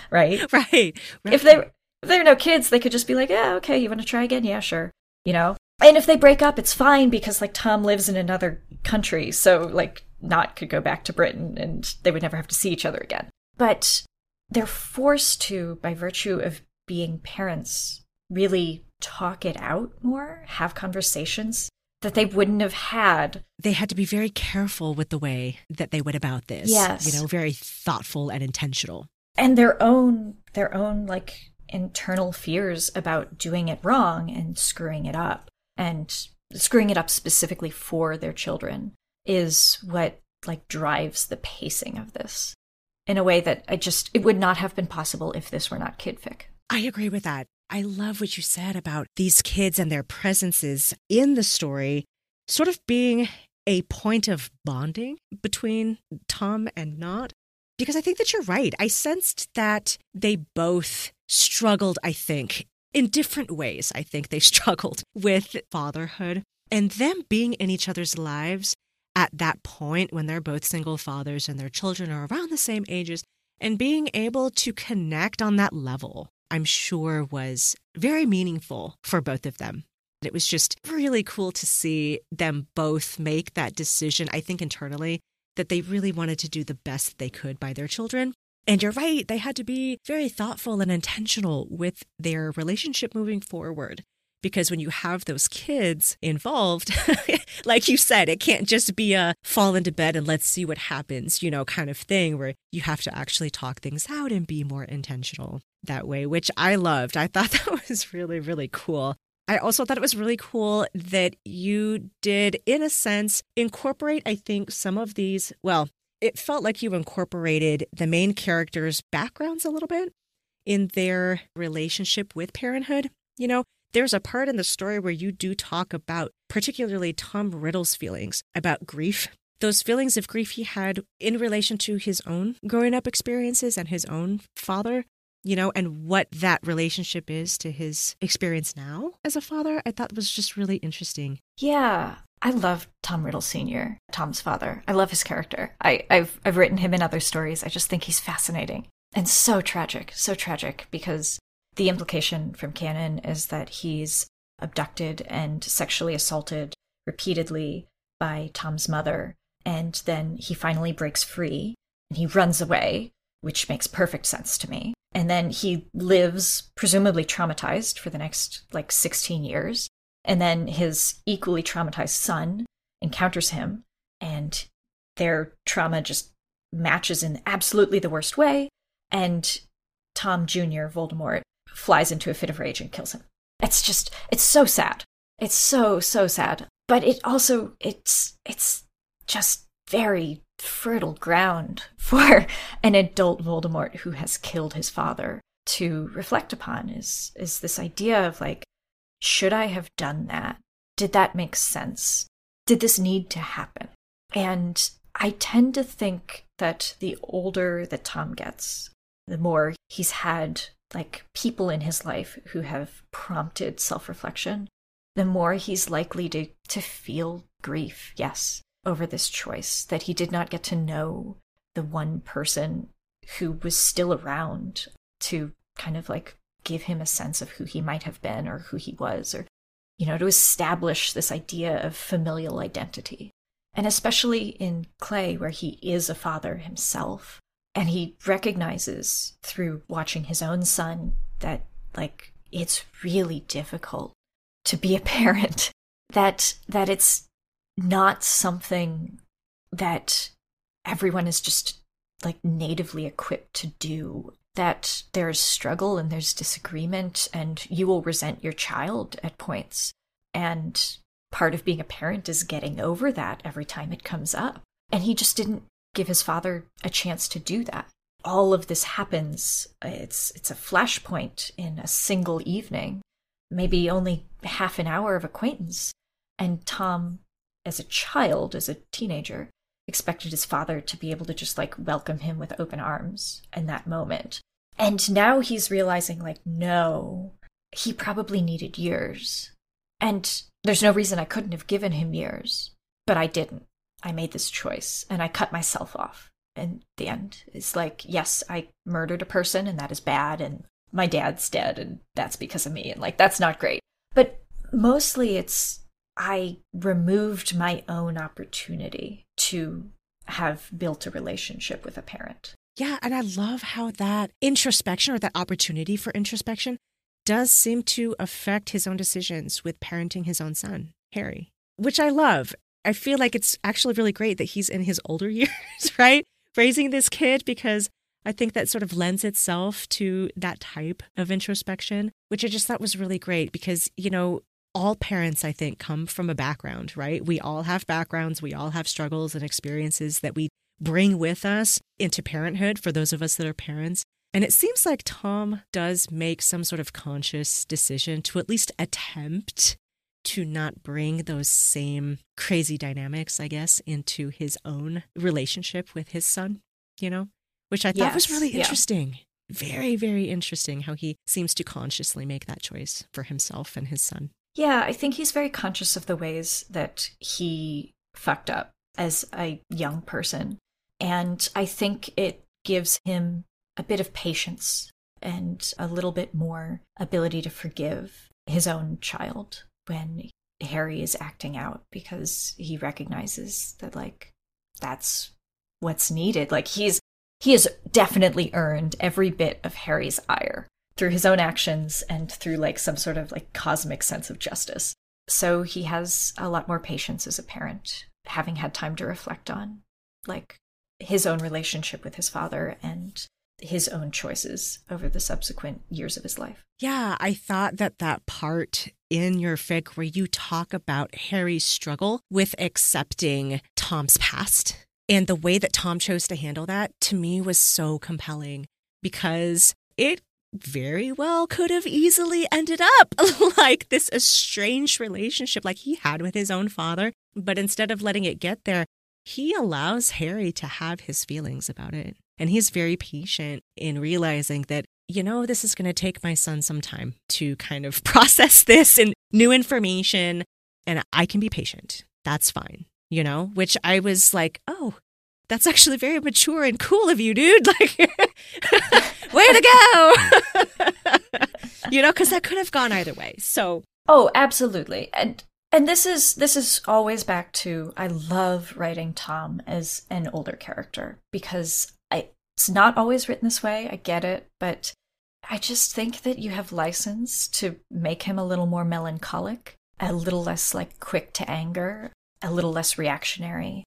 right? Right. If there if there are no kids, they could just be like, "Yeah, okay, you want to try again? Yeah, sure." You know? And if they break up, it's fine because like Tom lives in another country, so like Nott could go back to Britain and they would never have to see each other again. But they're forced to, by virtue of being parents, really talk it out more, have conversations that they wouldn't have had. They had to be very careful with the way that they went about this. Yes. You know, very thoughtful and intentional. And their own their own like internal fears about doing it wrong and screwing it up and screwing it up specifically for their children is what like drives the pacing of this in a way that I just it would not have been possible if this were not kidfic. I agree with that. I love what you said about these kids and their presences in the story sort of being a point of bonding between Tom and Nott. Because I think that you're right. I sensed that they both struggled, I think, in different ways. I think they struggled with fatherhood and them being in each other's lives at that point when they're both single fathers and their children are around the same ages and being able to connect on that level, I'm sure was very meaningful for both of them. It was just really cool to see them both make that decision, I think internally, that they really wanted to do the best they could by their children. And you're right, they had to be very thoughtful and intentional with their relationship moving forward because when you have those kids involved, like you said, it can't just be a fall into bed and let's see what happens, you know, kind of thing where you have to actually talk things out and be more intentional that way, which I loved. I thought that was really, really cool. I also thought it was really cool that you did, in a sense, incorporate, I think, some of these. Well, it felt like you incorporated the main characters' backgrounds a little bit in their relationship with parenthood. You know, there's a part in the story where you do talk about, particularly Tom Riddle's feelings about grief. Those feelings of grief he had in relation to his own growing up experiences and his own father, you know, and what that relationship is to his experience now as a father, I thought was just really interesting. Yeah. I love Tom Riddle Sr., Tom's father. I love his character. I, have I've written him in other stories. I just think he's fascinating and so tragic, so tragic because the implication from canon is that he's abducted and sexually assaulted repeatedly by Tom's mother, and then he finally breaks free and he runs away, which makes perfect sense to me. And then he lives, presumably traumatized, for the next like 16 years. And then his equally traumatized son encounters him, and their trauma just matches in absolutely the worst way. And Tom Jr., Voldemort, flies into a fit of rage and kills him. It's just, it's so sad. It's so, so sad. But it also, it's, it's just very fertile ground for an adult Voldemort who has killed his father to reflect upon is, is this idea of like, should I have done that? Did that make sense? Did this need to happen? And I tend to think that the older that Tom gets, the more he's had like people in his life who have prompted self-reflection, the more he's likely to to feel grief, yes, over this choice that he did not get to know the one person who was still around to kind of like give him a sense of who he might have been or who he was or you know to establish this idea of familial identity. And especially in clay where he is a father himself And he recognizes through watching his own son that, like, it's really difficult to be a parent, that, that it's not something that everyone is just like natively equipped to do that there's struggle and there's disagreement and you will resent your child at points. And part of being a parent is getting over that every time it comes up. And he just didn't give his father a chance to do that all of this happens it's it's a flashpoint in a single evening maybe only half an hour of acquaintance and tom as a child as a teenager expected his father to be able to just like welcome him with open arms in that moment. And now he's realizing, like, no, he probably needed years. And there's no reason I couldn't have given him years, but I didn't. I made this choice and I cut myself off. And the end is like, yes, I murdered a person and that is bad. And my dad's dead and that's because of me. And like, that's not great. But mostly it's I removed my own opportunity to have built a relationship with a parent. Yeah, and I love how that introspection or that opportunity for introspection does seem to affect his own decisions with parenting his own son, Harry, which I love. I feel like it's actually really great that he's in his older years, right? Raising this kid because I think that sort of lends itself to that type of introspection, which I just thought was really great because, you know, all parents, I think, come from a background, right? We all have backgrounds, we all have struggles and experiences that we bring with us into parenthood for those of us that are parents. And it seems like Tom does make some sort of conscious decision to at least attempt to not bring those same crazy dynamics, I guess, into his own relationship with his son, you know, which I thought yes, was really interesting. Yeah. Very, very interesting how he seems to consciously make that choice for himself and his son. Yeah, I think he's very conscious of the ways that he fucked up as a young person. And I think it gives him a bit of patience and a little bit more ability to forgive his own child when Harry is acting out because he recognizes that, like, that's what's needed. Like, he's he has definitely earned every bit of Harry's ire through his own actions and through like some sort of like cosmic sense of justice. So he has a lot more patience as a parent, having had time to reflect on like his own relationship with his father and his own choices over the subsequent years of his life. Yeah, I thought that that part in your fic where you talk about Harry's struggle with accepting Tom's past and the way that Tom chose to handle that to me was so compelling because it very well could have easily ended up like this estranged relationship like he had with his own father. But instead of letting it get there, he allows Harry to have his feelings about it. And he's very patient in realizing that, you know, this is going to take my son some time to kind of process this and new information. And I can be patient. That's fine, you know, which I was like, oh, that's actually very mature and cool of you, dude. Like, way to go. you know, because that could have gone either way. So, oh, absolutely. And and this is this is always back to I love writing Tom as an older character because it's not always written this way. I get it, but I just think that you have license to make him a little more melancholic, a little less like quick to anger, a little less reactionary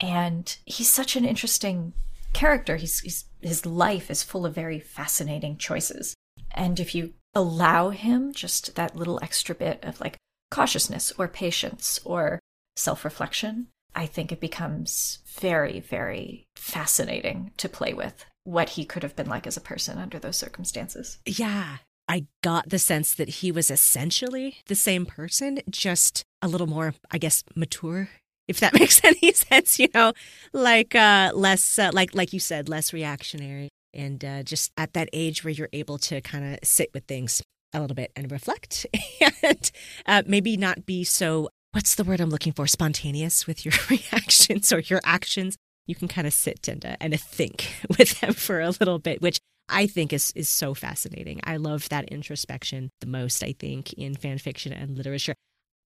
and he's such an interesting character. He's, he's, his life is full of very fascinating choices. And if you allow him just that little extra bit of like cautiousness or patience or self reflection, I think it becomes very, very fascinating to play with what he could have been like as a person under those circumstances. Yeah. I got the sense that he was essentially the same person, just a little more, I guess, mature if that makes any sense, you know, like uh, less, uh, like like you said, less reactionary, and uh, just at that age where you're able to kind of sit with things a little bit and reflect, and uh, maybe not be so. What's the word I'm looking for? Spontaneous with your reactions or your actions. You can kind of sit and uh, and think with them for a little bit, which I think is is so fascinating. I love that introspection the most. I think in fan fiction and literature.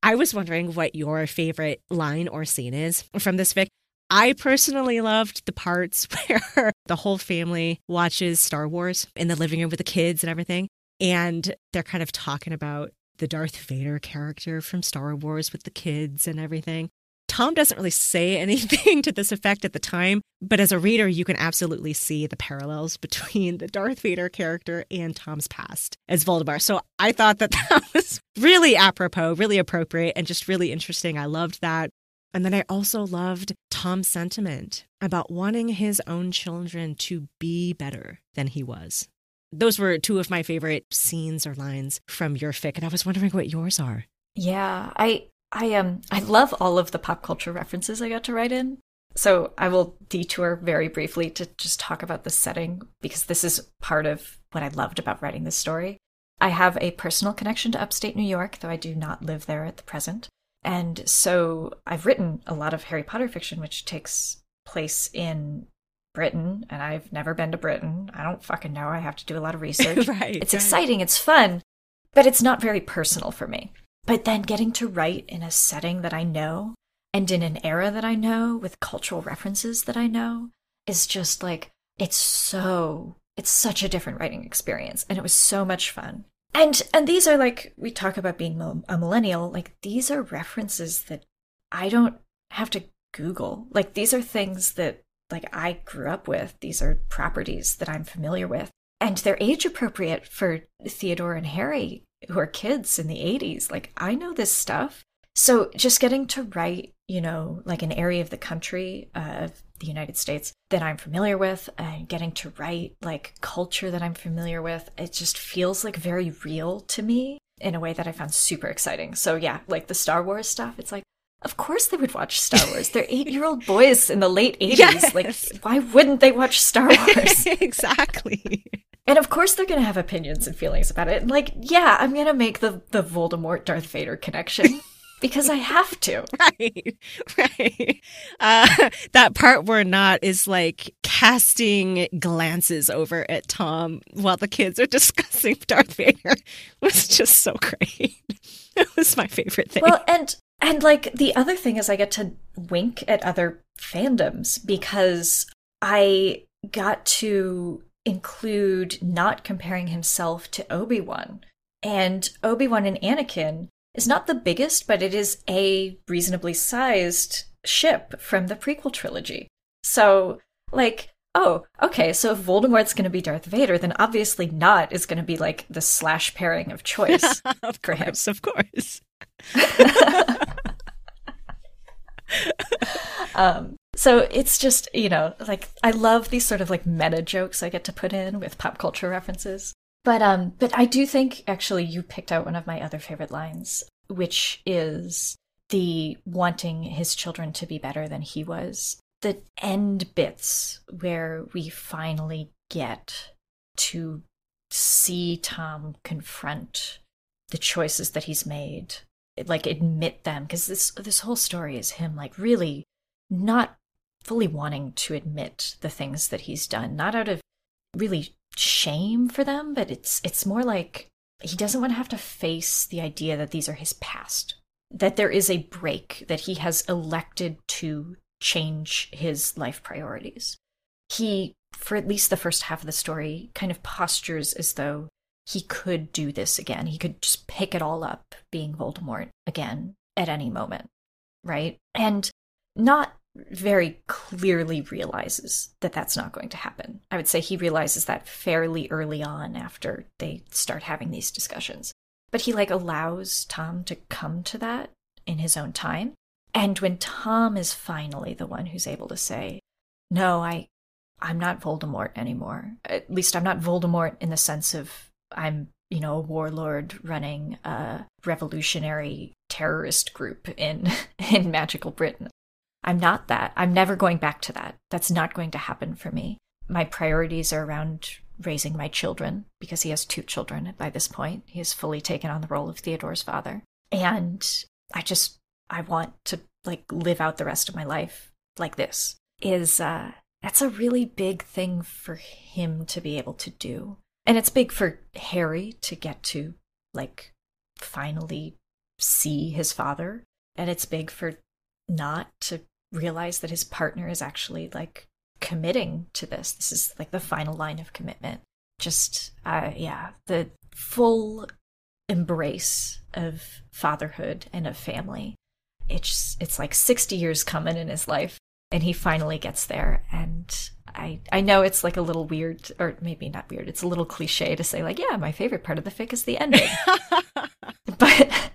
I was wondering what your favorite line or scene is from this fic. I personally loved the parts where the whole family watches Star Wars in the living room with the kids and everything. And they're kind of talking about the Darth Vader character from Star Wars with the kids and everything. Tom doesn't really say anything to this effect at the time, but as a reader, you can absolutely see the parallels between the Darth Vader character and Tom's past as Voldemort. So I thought that that was really apropos, really appropriate, and just really interesting. I loved that. And then I also loved Tom's sentiment about wanting his own children to be better than he was. Those were two of my favorite scenes or lines from your fic, and I was wondering what yours are. Yeah, I I um I love all of the pop culture references I got to write in. So I will detour very briefly to just talk about the setting because this is part of what I loved about writing this story. I have a personal connection to upstate New York, though I do not live there at the present. And so I've written a lot of Harry Potter fiction, which takes place in Britain, and I've never been to Britain. I don't fucking know. I have to do a lot of research. right. It's right. exciting, it's fun, but it's not very personal for me. But then getting to write in a setting that I know and in an era that I know with cultural references that I know is just like, it's so, it's such a different writing experience. And it was so much fun. And, and these are like, we talk about being a millennial, like these are references that I don't have to Google. Like these are things that like I grew up with. These are properties that I'm familiar with. And they're age appropriate for Theodore and Harry who are kids in the 80s. Like, I know this stuff. So just getting to write, you know, like an area of the country uh, of the United States that I'm familiar with and getting to write like culture that I'm familiar with, it just feels like very real to me in a way that I found super exciting. So yeah, like the Star Wars stuff, it's like, of course they would watch Star Wars. They're eight year old boys in the late 80s. Yes. Like, why wouldn't they watch Star Wars? exactly. And of course they're going to have opinions and feelings about it. And like, yeah, I'm going to make the the Voldemort Darth Vader connection because I have to. Right. Right. Uh, that part where Nott is like casting glances over at Tom while the kids are discussing Darth Vader was just so great. it was my favorite thing. Well, and and like the other thing is I get to wink at other fandoms because I got to include Nott comparing himself to Obi Wan. And Obi Wan and Anakin is not the biggest, but it is a reasonably sized ship from the prequel trilogy. So, like, oh, okay, so if Voldemort's going to be Darth Vader, then obviously Nott is going to be like the slash pairing of choice of for course, him. Of course. um, so it's just, you know, like I love these sort of like meta jokes I get to put in with pop culture references. But um but I do think actually you picked out one of my other favorite lines, which is the wanting his children to be better than he was. The end bits where we finally get to see Tom confront the choices that he's made, like admit them because this this whole story is him like really not fully wanting to admit the things that he's done, not out of really shame for them, but it's it's more like he doesn't want to have to face the idea that these are his past, that there is a break, that he has elected to change his life priorities. He, for at least the first half of the story, kind of postures as though he could do this again. He could just pick it all up, being Voldemort again at any moment, right? And Nott very clearly realizes that that's not going to happen. I would say he realizes that fairly early on after they start having these discussions. But he like allows Tom to come to that in his own time. And when Tom is finally the one who's able to say, "No, I I'm not Voldemort anymore. At least I'm not Voldemort in the sense of I'm, you know, a warlord running a revolutionary terrorist group in in magical Britain. I'm not that. I'm never going back to that. That's not going to happen for me. My priorities are around raising my children because he has two children by this point. He has fully taken on the role of Theodore's father. And I just I want to like live out the rest of my life like this. Is uh that's a really big thing for him to be able to do. And it's big for Harry to get to like finally see his father. And it's big for Nott to realize that his partner is actually like committing to this. This is like the final line of commitment. Just, uh, yeah, the full embrace of fatherhood and of family. It's it's like 60 years coming in his life and he finally gets there and I I know it's like a little weird or maybe not weird. It's a little cliche to say like, yeah, my favorite part of the fic is the ending. but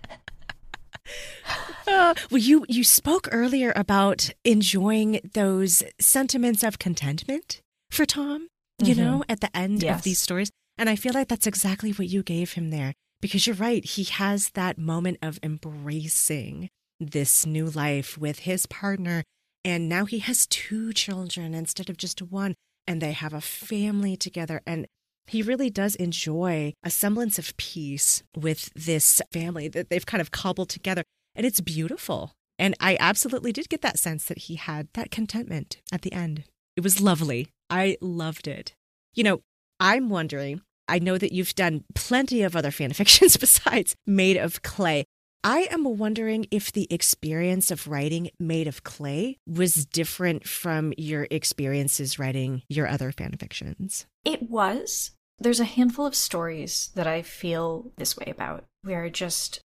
uh, well, you you spoke earlier about enjoying those sentiments of contentment for Tom. You mm-hmm. know, at the end yes. of these stories, and I feel like that's exactly what you gave him there. Because you're right, he has that moment of embracing this new life with his partner. And now he has two children instead of just one, and they have a family together. And he really does enjoy a semblance of peace with this family that they've kind of cobbled together. And it's beautiful. And I absolutely did get that sense that he had that contentment at the end. It was lovely. I loved it. You know, I'm wondering I know that you've done plenty of other fan fictions besides Made of Clay. I am wondering if the experience of writing Made of Clay was different from your experiences writing your other fan fictions. It was. There's a handful of stories that I feel this way about, where just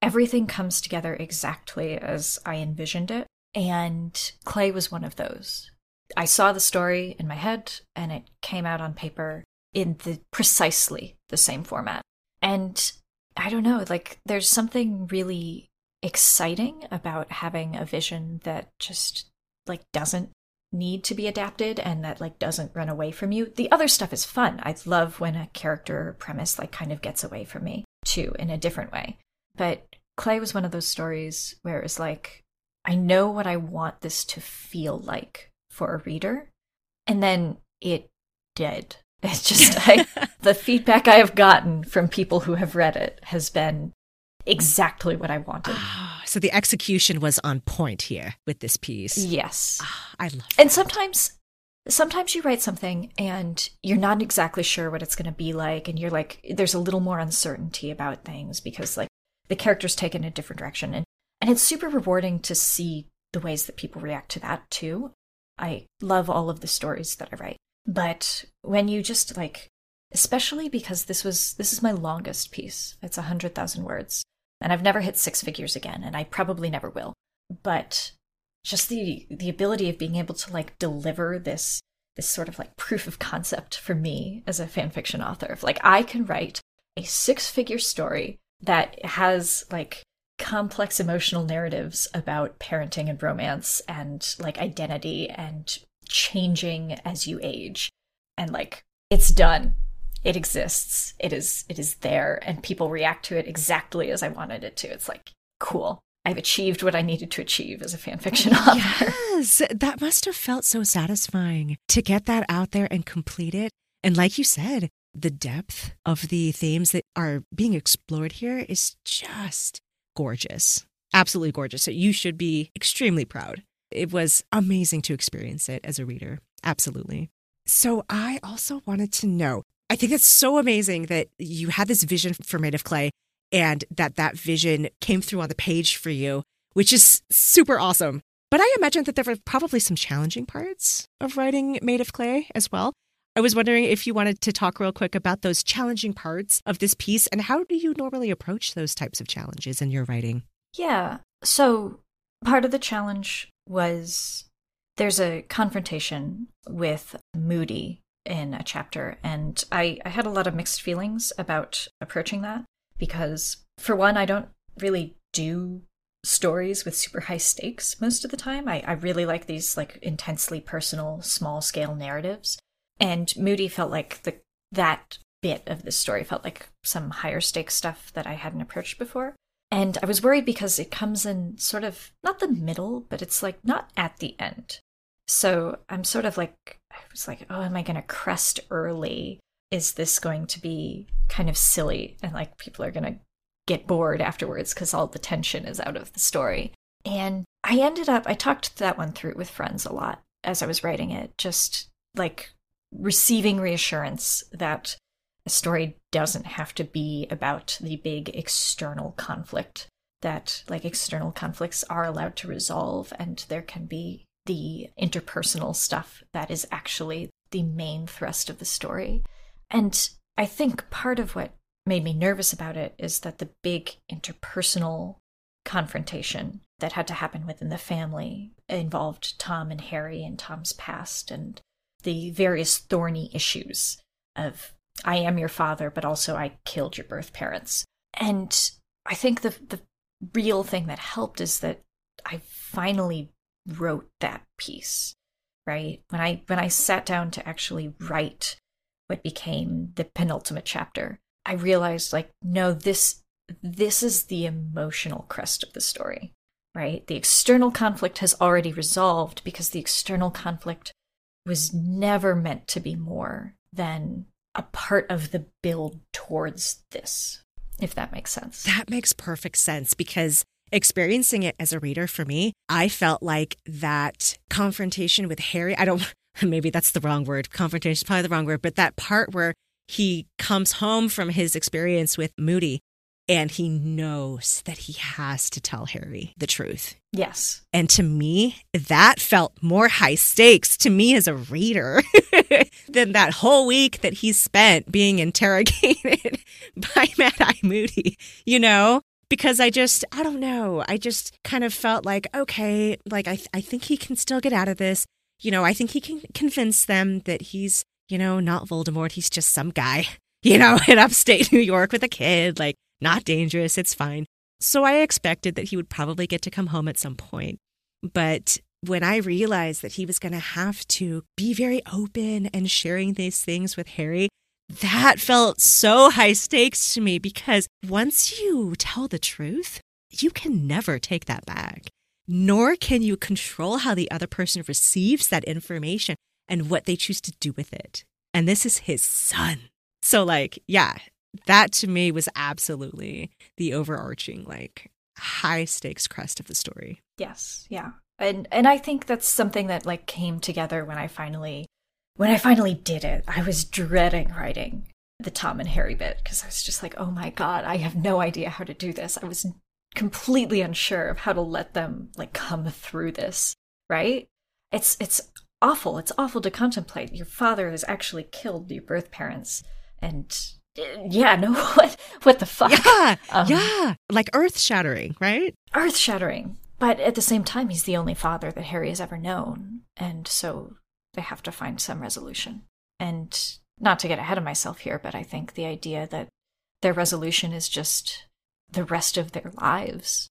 everything comes together exactly as I envisioned it. And Clay was one of those. I saw the story in my head and it came out on paper in the precisely the same format. And I don't know, like there's something really exciting about having a vision that just like doesn't need to be adapted and that like doesn't run away from you. The other stuff is fun. I love when a character premise like kind of gets away from me too in a different way. But Clay was one of those stories where it was like I know what I want this to feel like for a reader. And then it did. It's just I, the feedback I have gotten from people who have read it has been exactly what I wanted. Ah, so the execution was on point here with this piece. Yes. Oh, I love And sometimes sometimes you write something and you're not exactly sure what it's going to be like and you're like there's a little more uncertainty about things because like the characters take in a different direction and and it's super rewarding to see the ways that people react to that too. I love all of the stories that I write. But when you just like, especially because this was, this is my longest piece, it's a 100,000 words. And I've never hit six figures again, and I probably never will. But just the the ability of being able to like deliver this this sort of like proof of concept for me as a fan fiction author of like I can write a six figure story that has like complex emotional narratives about parenting and romance and like identity and changing as you age. And like it's done. It exists. It is it is there. And people react to it exactly as i wanted it to. It's like cool. I've achieved what i needed to achieve as a fan fiction author. Yes. That must have felt so satisfying to get that out there and complete it. And like you said the depth of the themes that are being explored here is just gorgeous. Absolutely gorgeous. So you should be extremely proud it was amazing to experience it as a reader. Absolutely. So I also wanted to know I think it's so amazing that you had this vision for Made of Clay and that that vision came through on the page for you, which is super awesome. But I imagine that there were probably some challenging parts of writing Made of Clay as well. I was wondering if you wanted to talk real quick about those challenging parts of this piece and how do you normally approach those types of challenges in your writing? Yeah. So, part of the challenge was there's a confrontation with Moody in a chapter, and I, I had a lot of mixed feelings about approaching that because, for one, I don't really do stories with super high stakes most of the time. I, I really like these like intensely personal, small scale narratives. And Moody felt like the that bit of the story felt like some higher stakes stuff that I hadn't approached before. And I was worried because it comes in sort of not the middle, but it's like not at the end. So I'm sort of like, I was like, oh, am I going to crest early? Is this going to be kind of silly? And like people are going to get bored afterwards because all the tension is out of the story. And I ended up, I talked that one through with friends a lot as I was writing it, just like receiving reassurance that a story doesn't have to be about the big external conflict that like external conflicts are allowed to resolve and there can be the interpersonal stuff that is actually the main thrust of the story. And I think part of what made me nervous about it is that the big interpersonal confrontation that had to happen within the family involved Tom and Harry and Tom's past and the various thorny issues of I am your father, but also I killed your birth parents. And I think the the real thing that helped is that I finally wrote that piece. Right? When I when I sat down to actually write what became the penultimate chapter, I realized like, no, this this is the emotional crest of the story. Right? The external conflict has already resolved because the external conflict was never meant to be more than a part of the build towards this, if that makes sense. That makes perfect sense because experiencing it as a reader for me, I felt like that confrontation with Harry, I don't, maybe that's the wrong word. Confrontation is probably the wrong word, but that part where he comes home from his experience with Moody and he knows that he has to tell Harry the truth. Yes. And to me, that felt more high stakes to me as a reader than that whole week that he spent being interrogated by Mad Eye Moody, you know? Because I just, I don't know. I just kind of felt like, okay, like I, th- I think he can still get out of this. You know, I think he can convince them that he's, you know, not Voldemort. He's just some guy, you know, in upstate New York with a kid. Like, not dangerous, it's fine. So I expected that he would probably get to come home at some point. But when I realized that he was going to have to be very open and sharing these things with Harry, that felt so high stakes to me because once you tell the truth, you can never take that back, nor can you control how the other person receives that information and what they choose to do with it. And this is his son. So, like, yeah, that to me was absolutely the overarching like high stakes crest of the story. Yes, yeah. And and I think that's something that like came together when I finally when I finally did it. I was dreading writing the Tom and Harry bit because I was just like, "Oh my god, I have no idea how to do this." I was completely unsure of how to let them like come through this, right? It's it's awful. It's awful to contemplate. Your father has actually killed your birth parents and yeah, no, what, what the fuck? Yeah, um, yeah, like earth shattering, right? Earth shattering. But at the same time, he's the only father that Harry has ever known, and so they have to find some resolution. And not to get ahead of myself here, but I think the idea that their resolution is just the rest of their lives,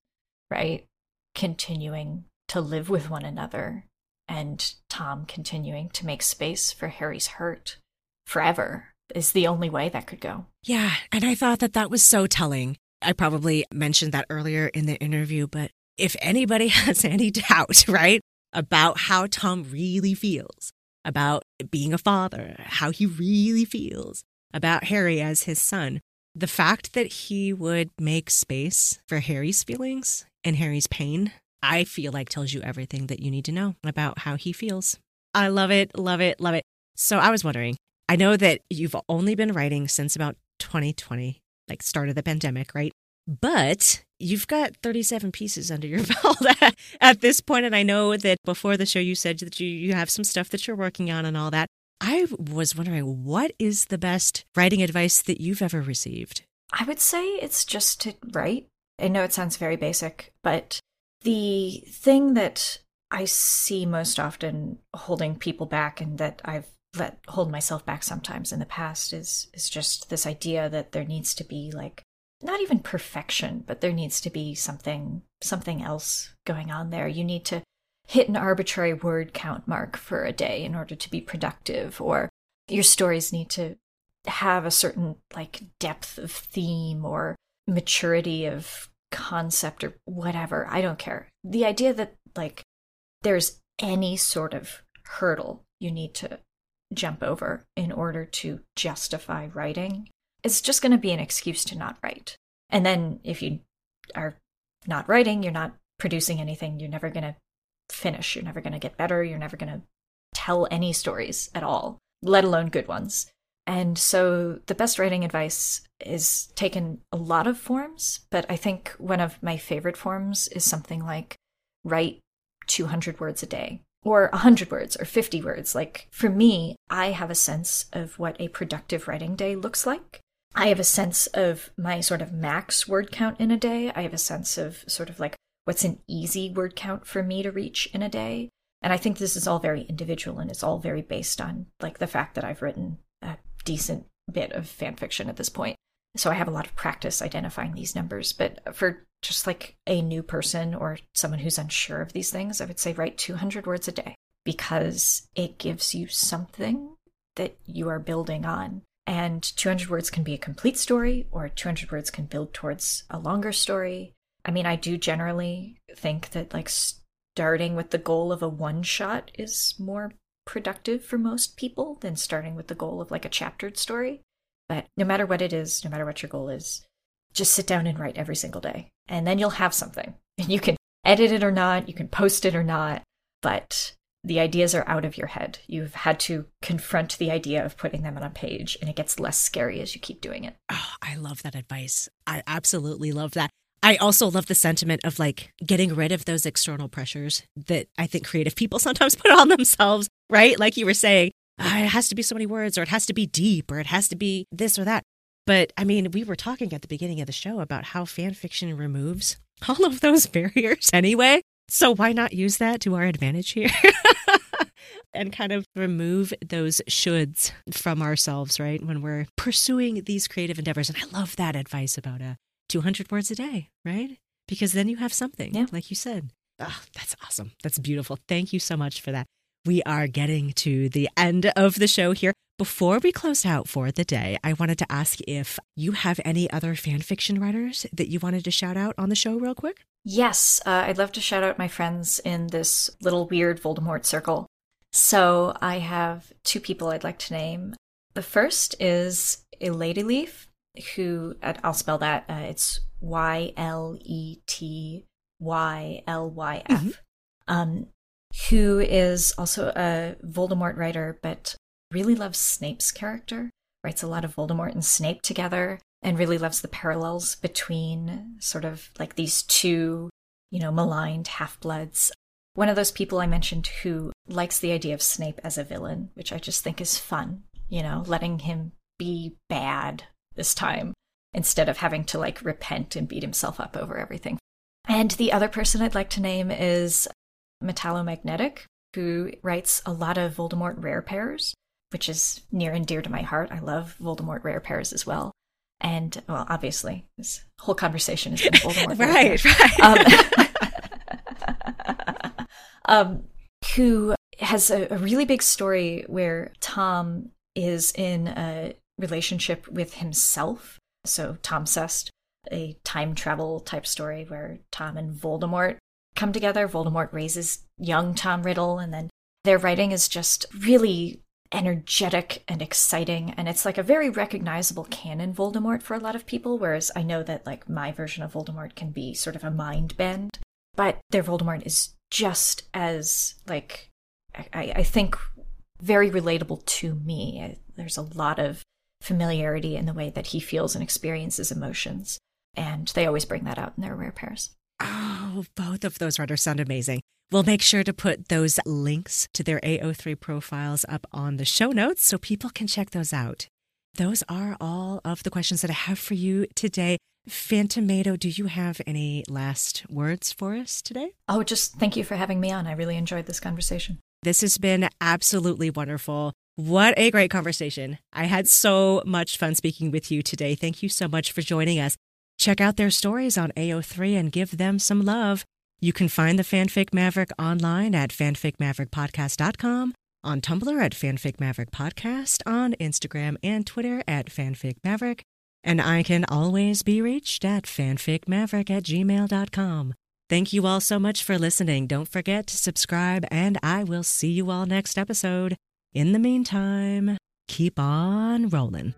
right? Continuing to live with one another, and Tom continuing to make space for Harry's hurt forever is the only way that could go. Yeah. And I thought that that was so telling. I probably mentioned that earlier in the interview, but if anybody has any doubt, right, about how Tom really feels about being a father, how he really feels about Harry as his son, the fact that he would make space for Harry's feelings and Harry's pain, I feel like tells you everything that you need to know about how he feels. I love it, love it, love it. So I was wondering, I know that you've only been writing since about 2020, like start of the pandemic, right? But you've got 37 pieces under your belt at this point, and I know that before the show you said that you, you have some stuff that you're working on and all that. I was wondering, what is the best writing advice that you've ever received? I would say it's just to write. I know it sounds very basic, but the thing that I see most often holding people back and that I've let hold myself back sometimes in the past is is just this idea that there needs to be like not even perfection but there needs to be something something else going on there. You need to hit an arbitrary word count mark for a day in order to be productive or your stories need to have a certain like depth of theme or maturity of concept or whatever. I don't care. The idea that like there's any sort of hurdle you need to jump over in order to justify writing it's just going to be an excuse to not write. And then if you are not writing, you're not producing anything, you're never going to finish, you're never going to get better, you're never going to tell any stories at all, let alone good ones. And so the best writing advice is taken a lot of forms, but I think one of my favorite forms is something like write 200 words a day or 100 words or 50 words. Like for me, I have a sense of what a productive writing day looks like. I have a sense of my sort of max word count in a day. I have a sense of sort of like what's an easy word count for me to reach in a day. And I think this is all very individual and it's all very based on like the fact that I've written a decent bit of fan fiction at this point. So I have a lot of practice identifying these numbers. But for just like a new person or someone who's unsure of these things, I would say write 200 words a day because it gives you something that you are building on. And 200 words can be a complete story, or 200 words can build towards a longer story. I mean, I do generally think that like starting with the goal of a one shot is more productive for most people than starting with the goal of like a chaptered story. But no matter what it is, no matter what your goal is, just sit down and write every single day. And then you'll have something. And you can edit it or not, you can post it or not, but the ideas are out of your head. You've had to confront the idea of putting them on a page, and it gets less scary as you keep doing it. Oh, I love that advice. I absolutely love that. I also love the sentiment of like getting rid of those external pressures that I think creative people sometimes put on themselves, right? Like you were saying, oh, it has to be so many words, or it has to be deep, or it has to be this or that. But I mean, we were talking at the beginning of the show about how fan fiction removes all of those barriers anyway. So why not use that to our advantage here? and kind of remove those shoulds from ourselves, right? When we're pursuing these creative endeavors. And I love that advice about uh, 200 words a day, right? Because then you have something, yeah. like you said. Oh, that's awesome. That's beautiful. Thank you so much for that. We are getting to the end of the show here. Before we close out for the day, I wanted to ask if you have any other fan fiction writers that you wanted to shout out on the show, real quick. Yes, uh, I'd love to shout out my friends in this little weird Voldemort circle. So I have two people I'd like to name. The first is a Lady Leaf, who I'll spell that. Uh, it's Y L E T Y L Y F. Mm-hmm. Um, who is also a Voldemort writer, but really loves Snape's character, writes a lot of Voldemort and Snape together, and really loves the parallels between sort of like these two, you know, maligned half bloods. One of those people I mentioned who likes the idea of Snape as a villain, which I just think is fun, you know, letting him be bad this time instead of having to like repent and beat himself up over everything. And the other person I'd like to name is Metallomagnetic, who writes a lot of Voldemort rare pairs, which is near and dear to my heart. I love Voldemort rare pairs as well. And well, obviously, this whole conversation is Voldemort. right, right. Um, um, who has a, a really big story where Tom is in a relationship with himself. So Tom Cest, a time travel type story where Tom and Voldemort come together. Voldemort raises young Tom Riddle, and then their writing is just really energetic and exciting. And it's like a very recognizable canon Voldemort for a lot of people, whereas I know that like my version of Voldemort can be sort of a mind bend. But their Voldemort is just as like I, I think very relatable to me. There's a lot of familiarity in the way that he feels and experiences emotions. And they always bring that out in their rare pairs. Oh, both of those writers sound amazing. We'll make sure to put those links to their AO3 profiles up on the show notes so people can check those out. Those are all of the questions that I have for you today. Phantomato, do you have any last words for us today? Oh, just thank you for having me on. I really enjoyed this conversation. This has been absolutely wonderful. What a great conversation. I had so much fun speaking with you today. Thank you so much for joining us. Check out their stories on AO3 and give them some love. You can find the Fanfic Maverick online at fanficmaverickpodcast.com, on Tumblr at Fanfic Maverick Podcast, on Instagram and Twitter at Fanfic Maverick, and I can always be reached at fanficmaverick at gmail.com. Thank you all so much for listening. Don't forget to subscribe, and I will see you all next episode. In the meantime, keep on rolling.